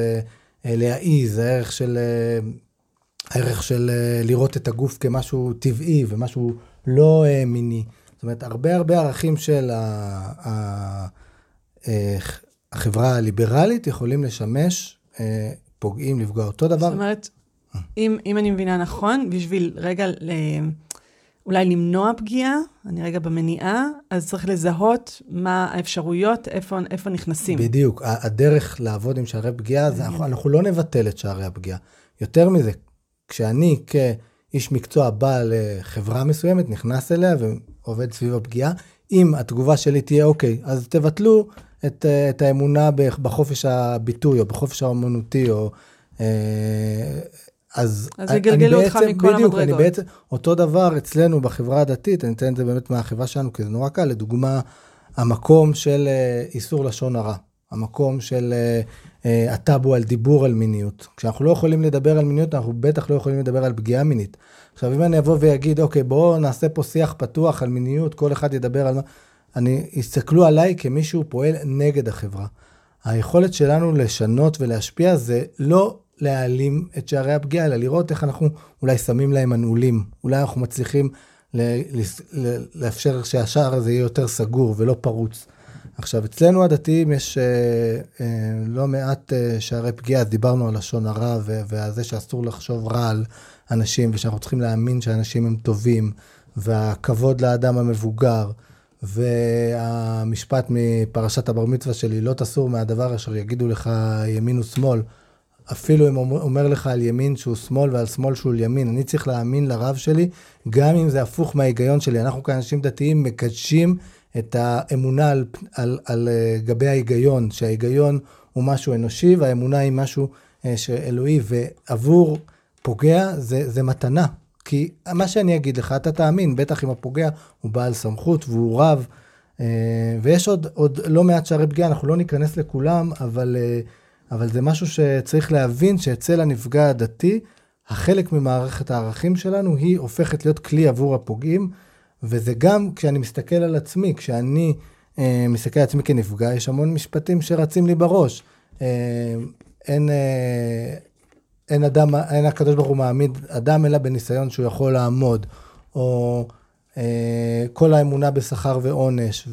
אה, להעיז, הערך של, הערך של לראות את הגוף כמשהו טבעי ומשהו לא מיני. זאת אומרת, הרבה הרבה ערכים של ה... אה, החברה הליברלית יכולים לשמש אה, פוגעים, לפגוע. אותו דבר... זאת אומרת, אם, אם אני מבינה נכון, בשביל רגע ל... אולי למנוע פגיעה, אני רגע במניעה, אז צריך לזהות מה האפשרויות, איפה, איפה נכנסים. בדיוק. הדרך לעבוד עם שערי פגיעה, זה אנחנו, אנחנו לא נבטל את שערי הפגיעה. יותר מזה, כשאני כאיש מקצוע בא לחברה מסוימת, נכנס אליה עובד סביב הפגיעה. אם התגובה שלי תהיה, אוקיי, אז תבטלו את, אה, את האמונה בחופש הביטוי, או בחופש האמנותי, או... אה, אז, אז יגלגלו אותך מכל בדיוק, המדרגות. אני בעצם, אותו דבר אצלנו בחברה הדתית, אני אתן את זה באמת מהחברה שלנו, כי זה נורא קל, לדוגמה, המקום של אה, איסור לשון הרע, המקום של הטאבו על דיבור על מיניות. כשאנחנו לא יכולים לדבר על מיניות, אנחנו בטח לא יכולים לדבר על פגיעה מינית. עכשיו, אם אני אבוא ואגיד, אוקיי, בואו נעשה פה שיח פתוח על מיניות, כל אחד ידבר על מה... אני, יסתכלו עליי כמישהו פועל נגד החברה. היכולת שלנו לשנות ולהשפיע זה לא להעלים את שערי הפגיעה, אלא לראות איך אנחנו אולי שמים להם מנעולים. אולי אנחנו מצליחים ל- ל- לאפשר שהשער הזה יהיה יותר סגור ולא פרוץ. עכשיו, אצלנו הדתיים יש אה, אה, לא מעט אה, שערי פגיעה, אז דיברנו על לשון הרע ועל זה שאסור לחשוב רע על אנשים, ושאנחנו צריכים להאמין שאנשים הם טובים, והכבוד לאדם המבוגר, והמשפט מפרשת הבר מצווה שלי, לא תסור מהדבר אשר יגידו לך ימין ושמאל. אפילו אם אומר לך על ימין שהוא שמאל ועל שמאל שהוא ימין, אני צריך להאמין לרב שלי, גם אם זה הפוך מההיגיון שלי. אנחנו כאנשים דתיים מקדשים את האמונה על, על, על אה, גבי ההיגיון, שההיגיון הוא משהו אנושי והאמונה היא משהו אה, שאלוהי, ועבור פוגע זה, זה מתנה. כי מה שאני אגיד לך, אתה תאמין, בטח אם הפוגע הוא בעל סמכות והוא רב, אה, ויש עוד, עוד לא מעט שערי פגיעה, אנחנו לא ניכנס לכולם, אבל, אבל זה משהו שצריך להבין שאצל הנפגע הדתי, החלק ממערכת הערכים שלנו היא הופכת להיות כלי עבור הפוגעים. וזה גם כשאני מסתכל על עצמי, כשאני אה, מסתכל על עצמי כנפגע, יש המון משפטים שרצים לי בראש. אה, אין, אה, אין אדם, אין הקדוש ברוך הוא מעמיד אדם אלא בניסיון שהוא יכול לעמוד, או אה, כל האמונה בשכר ועונש,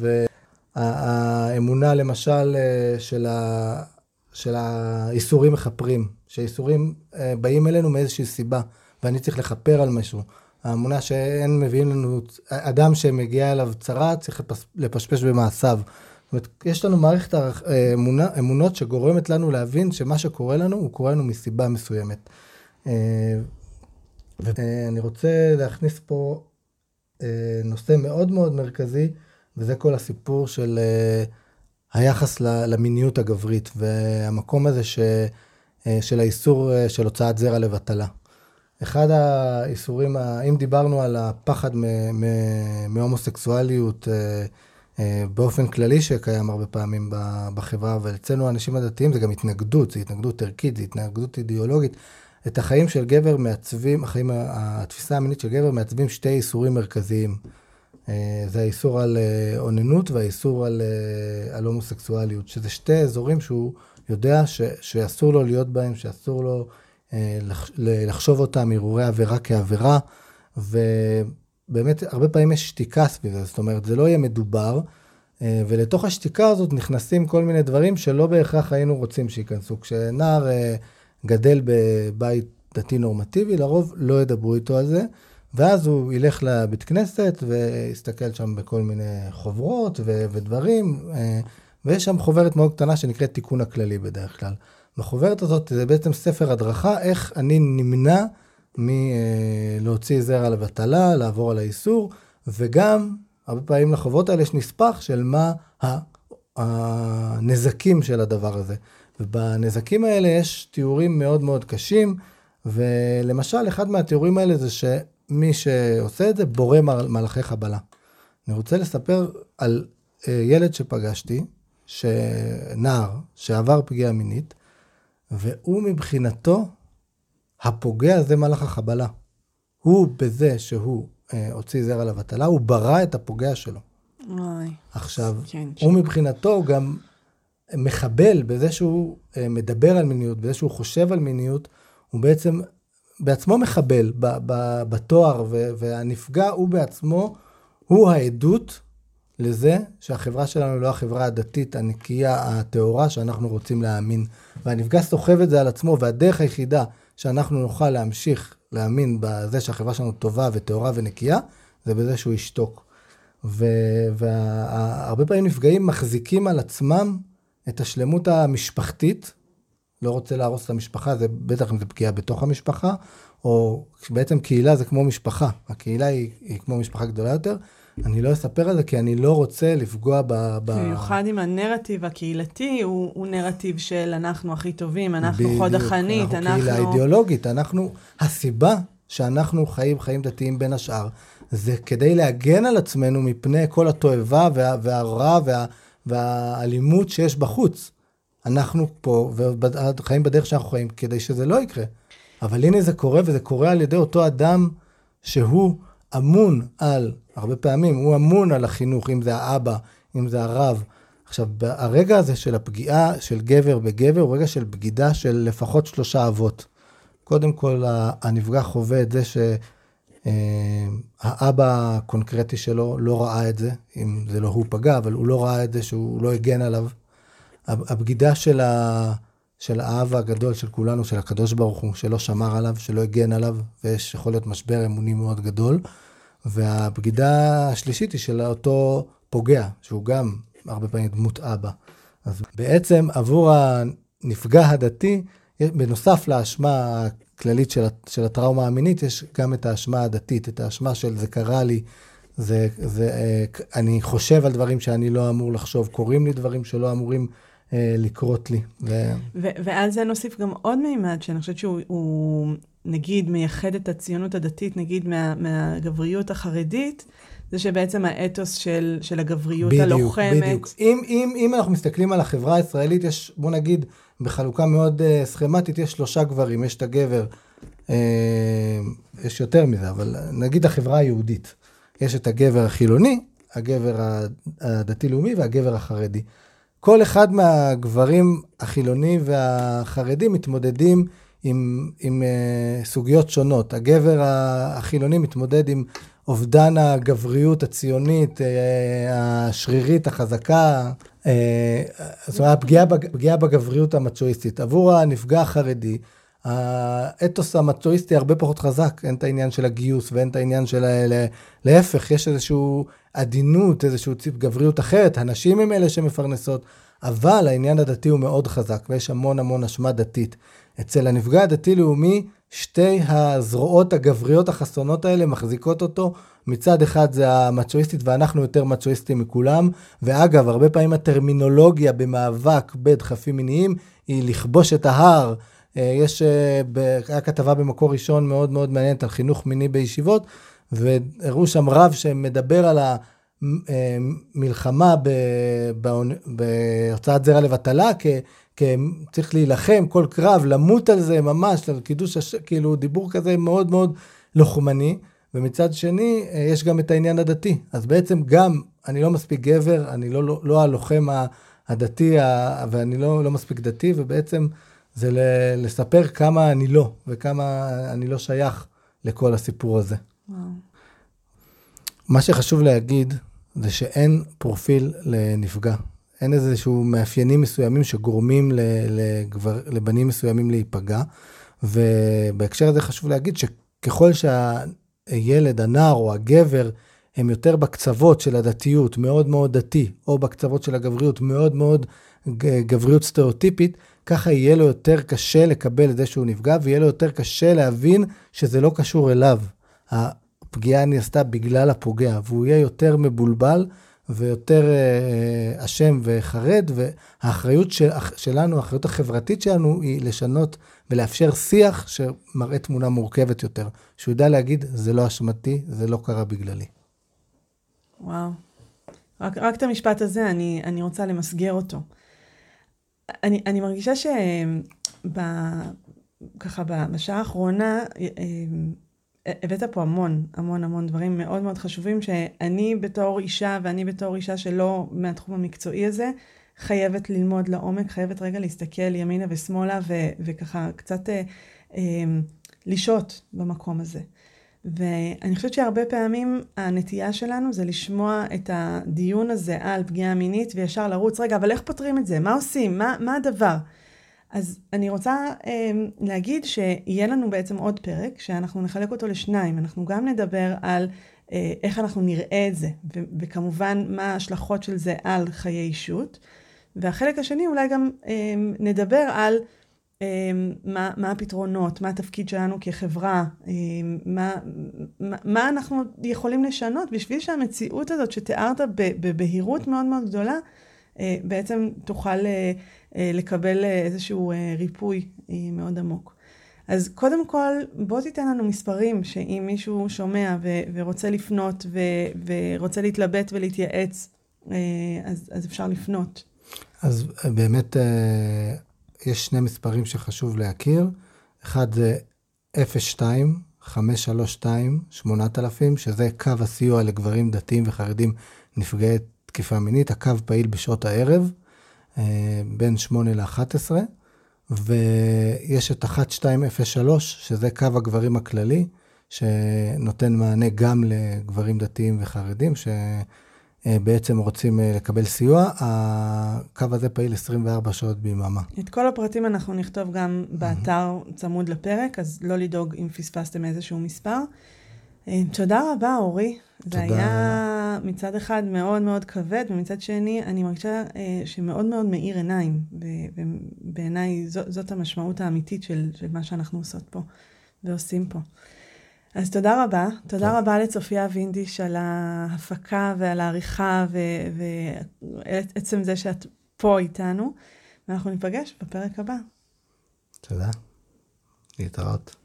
והאמונה למשל אה, של, של האיסורים מכפרים, שאיסורים אה, באים אלינו מאיזושהי סיבה. ואני צריך לכפר על משהו. האמונה שאין מביאים לנו, אדם שמגיע אליו צרה צריך לפש, לפשפש במעשיו. זאת אומרת, יש לנו מערכת אמונה, אמונות שגורמת לנו להבין שמה שקורה לנו, הוא קורה לנו מסיבה מסוימת. ואני רוצה להכניס פה נושא מאוד מאוד מרכזי, וזה כל הסיפור של היחס למיניות הגברית, והמקום הזה ש, של האיסור של הוצאת זרע לבטלה. אחד האיסורים, אם דיברנו על הפחד מהומוסקסואליות באופן כללי שקיים הרבה פעמים בחברה, ואצלנו האנשים הדתיים זה גם התנגדות, זה התנגדות ערכית, זה התנגדות אידיאולוגית. את החיים של גבר מעצבים, החיים, התפיסה המינית של גבר מעצבים שתי איסורים מרכזיים. זה האיסור על אוננות והאיסור על, על הומוסקסואליות, שזה שתי אזורים שהוא יודע ש, שאסור לו להיות בהם, שאסור לו לחשוב אותם, הרהורי עבירה כעבירה, ובאמת הרבה פעמים יש שתיקה סביב זה, זאת אומרת, זה לא יהיה מדובר, ולתוך השתיקה הזאת נכנסים כל מיני דברים שלא בהכרח היינו רוצים שייכנסו. כשנער גדל בבית דתי נורמטיבי, לרוב לא ידברו איתו על זה, ואז הוא ילך לבית כנסת ויסתכל שם בכל מיני חוברות ו- ודברים, ויש שם חוברת מאוד קטנה שנקראת תיקון הכללי בדרך כלל. בחוברת הזאת זה בעצם ספר הדרכה, איך אני נמנע מלהוציא זרע לבטלה, לעבור על האיסור, וגם, הרבה פעמים לחוברות האלה יש נספח של מה הנזקים של הדבר הזה. ובנזקים האלה יש תיאורים מאוד מאוד קשים, ולמשל, אחד מהתיאורים האלה זה שמי שעושה את זה בורא מלאכי חבלה. אני רוצה לספר על ילד שפגשתי, שנער שעבר פגיעה מינית, והוא מבחינתו, הפוגע זה מלאך החבלה. הוא בזה שהוא אה, הוציא זרע לבטלה, הוא ברא את הפוגע שלו. וואי. עכשיו, כן, הוא מבחינתו גם מחבל בזה שהוא אה, מדבר על מיניות, בזה שהוא חושב על מיניות, הוא בעצם בעצמו מחבל ב, ב, בתואר, והנפגע הוא בעצמו, הוא העדות לזה שהחברה שלנו לא החברה הדתית הנקייה, הטהורה, שאנחנו רוצים להאמין. והנפגע סוחב את זה על עצמו, והדרך היחידה שאנחנו נוכל להמשיך להאמין בזה שהחברה שלנו טובה וטהורה ונקייה, זה בזה שהוא ישתוק. והרבה פעמים נפגעים מחזיקים על עצמם את השלמות המשפחתית, לא רוצה להרוס את המשפחה, זה בטח אם זה פגיעה בתוך המשפחה, או בעצם קהילה זה כמו משפחה, הקהילה היא, היא כמו משפחה גדולה יותר, אני לא אספר על זה כי אני לא רוצה לפגוע ב... במיוחד אם הנרטיב הקהילתי הוא, הוא נרטיב של אנחנו הכי טובים, אנחנו בדיוק, חוד החנית, אנחנו... אנחנו קהילה אידיאולוגית, אנחנו... הסיבה שאנחנו חיים חיים דתיים בין השאר, זה כדי להגן על עצמנו מפני כל התועבה וה, והרע וה, והאלימות שיש בחוץ. אנחנו פה, וחיים בדרך שאנחנו חיים, כדי שזה לא יקרה. אבל הנה זה קורה, וזה קורה על ידי אותו אדם שהוא אמון על הרבה פעמים הוא אמון על החינוך, אם זה האבא, אם זה הרב. עכשיו, הרגע הזה של הפגיעה של גבר בגבר הוא רגע של בגידה של לפחות שלושה אבות. קודם כל, הנפגע חווה את זה שהאבא אה, הקונקרטי שלו לא ראה את זה, אם זה לא הוא פגע, אבל הוא לא ראה את זה שהוא לא הגן עליו. הבגידה של, ה... של האב הגדול של כולנו, של הקדוש ברוך הוא, שלא שמר עליו, שלא הגן עליו, ויש יכול להיות משבר אמוני מאוד גדול. והבגידה השלישית היא של אותו פוגע, שהוא גם הרבה פעמים דמות אבא. אז בעצם עבור הנפגע הדתי, בנוסף לאשמה הכללית של, של הטראומה המינית, יש גם את האשמה הדתית, את האשמה של זה קרה לי, זה, זה, אה, אני חושב על דברים שאני לא אמור לחשוב, קורים לי דברים שלא אמורים לקרות לי. ו... ו- ועל זה נוסיף גם עוד מימד, שאני חושבת שהוא, נגיד, מייחד את הציונות הדתית, נגיד, מה, מהגבריות החרדית, זה שבעצם האתוס של, של הגבריות בדיוק, הלוחמת... בדיוק, בדיוק. אם, אם, אם אנחנו מסתכלים על החברה הישראלית, יש, בוא נגיד, בחלוקה מאוד uh, סכמטית, יש שלושה גברים, יש את הגבר, uh, יש יותר מזה, אבל נגיד החברה היהודית. יש את הגבר החילוני, הגבר הדתי-לאומי והגבר החרדי. כל אחד מהגברים החילוני והחרדי מתמודדים עם, עם uh, סוגיות שונות. הגבר החילוני מתמודד עם אובדן הגבריות הציונית, uh, השרירית, החזקה, uh, זאת אומרת, הפגיעה בגבריות המצ'ואיסטית. עבור הנפגע החרדי, האתוס המצואיסטי הרבה פחות חזק, אין את העניין של הגיוס ואין את העניין של... ה... להפך, יש איזושהי עדינות, איזושהי ציפ גבריות אחרת, הנשים הם אלה שמפרנסות, אבל העניין הדתי הוא מאוד חזק, ויש המון המון אשמה דתית. אצל הנפגע הדתי-לאומי, שתי הזרועות הגבריות החסונות האלה מחזיקות אותו. מצד אחד זה המצ'ואיסטית, ואנחנו יותר מצ'ואיסטים מכולם. ואגב, הרבה פעמים הטרמינולוגיה במאבק בדחפים מיניים היא לכבוש את ההר. אה, יש, אה, היה כתבה במקור ראשון מאוד מאוד מעניינת על חינוך מיני בישיבות, והראו שם רב שמדבר על המלחמה בהוצאת זרע לבטלה, כי צריך להילחם, כל קרב, למות על זה ממש, על קידוש, הש... כאילו דיבור כזה מאוד מאוד לוחמני, ומצד שני, אה, יש גם את העניין הדתי. אז בעצם גם, אני לא מספיק גבר, אני לא, לא, לא הלוחם הדתי, ואני לא, לא מספיק דתי, ובעצם זה לספר כמה אני לא, וכמה אני לא שייך לכל הסיפור הזה. וואו. מה שחשוב להגיד, זה שאין פרופיל לנפגע. אין איזשהו מאפיינים מסוימים שגורמים לגבר, לבנים מסוימים להיפגע. ובהקשר הזה חשוב להגיד שככל שהילד, הנער או הגבר, הם יותר בקצוות של הדתיות, מאוד מאוד דתי, או בקצוות של הגבריות, מאוד מאוד גבריות סטריאוטיפית, ככה יהיה לו יותר קשה לקבל את זה שהוא נפגע, ויהיה לו יותר קשה להבין שזה לא קשור אליו. הפגיעה נעשתה בגלל הפוגע, והוא יהיה יותר מבולבל ויותר אה, אשם וחרד, והאחריות של, שלנו, האחריות החברתית שלנו, היא לשנות ולאפשר שיח שמראה תמונה מורכבת יותר. שהוא ידע להגיד, זה לא אשמתי, זה לא קרה בגללי. וואו. רק, רק את המשפט הזה, אני, אני רוצה למסגר אותו. אני, אני מרגישה שככה בשעה האחרונה, אה, הבאת פה המון, המון המון דברים מאוד מאוד חשובים, שאני בתור אישה, ואני בתור אישה שלא מהתחום המקצועי הזה, חייבת ללמוד לעומק, חייבת רגע להסתכל ימינה ושמאלה, ו- וככה קצת אה, אה, לשהות במקום הזה. ואני חושבת שהרבה פעמים הנטייה שלנו זה לשמוע את הדיון הזה על פגיעה מינית וישר לרוץ, רגע, אבל איך פותרים את זה? מה עושים? מה, מה הדבר? אז אני רוצה אה, להגיד שיהיה לנו בעצם עוד פרק, שאנחנו נחלק אותו לשניים. אנחנו גם נדבר על אה, איך אנחנו נראה את זה, ו- וכמובן מה ההשלכות של זה על חיי אישות. והחלק השני אולי גם אה, נדבר על מה, מה הפתרונות, מה התפקיד שלנו כחברה, אה, מה, מה, מה אנחנו יכולים לשנות בשביל שהמציאות הזאת שתיארת בבהירות מאוד מאוד גדולה, אה, בעצם תוכל אה, אה, לקבל איזשהו ריפוי מאוד עמוק. אז קודם כל, בוא תיתן לנו מספרים, שאם מישהו שומע ו- ורוצה לפנות ו- ורוצה להתלבט ולהתייעץ, אז, אז אפשר לפנות. אז באמת יש שני מספרים שחשוב להכיר. אחד זה 02 532 8000, שזה קו הסיוע לגברים דתיים וחרדים נפגעי תקיפה מינית, הקו פעיל בשעות הערב, אה, בין 8 ל-11, ויש את 1203, שזה קו הגברים הכללי, שנותן מענה גם לגברים דתיים וחרדים, שבעצם רוצים אה, לקבל סיוע. הקו הזה פעיל 24 שעות ביממה. את כל הפרטים אנחנו נכתוב גם באתר צמוד לפרק, אז לא לדאוג אם פספסתם איזשהו מספר. אה, תודה רבה, אורי. תודה. זה היה מצד אחד מאוד מאוד כבד, ומצד שני אני מרגישה אה, שמאוד מאוד מאיר עיניים, ובעיניי זאת המשמעות האמיתית של, של מה שאנחנו עושות פה ועושים פה. אז תודה רבה. תודה טוב. רבה לצופיה וינדיש על ההפקה ועל העריכה ועצם זה שאת פה איתנו, ואנחנו ניפגש בפרק הבא. תודה. להתראות.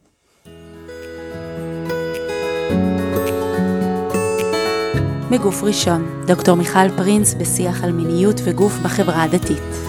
בגוף ראשון, דוקטור מיכל פרינס בשיח על מיניות וגוף בחברה הדתית.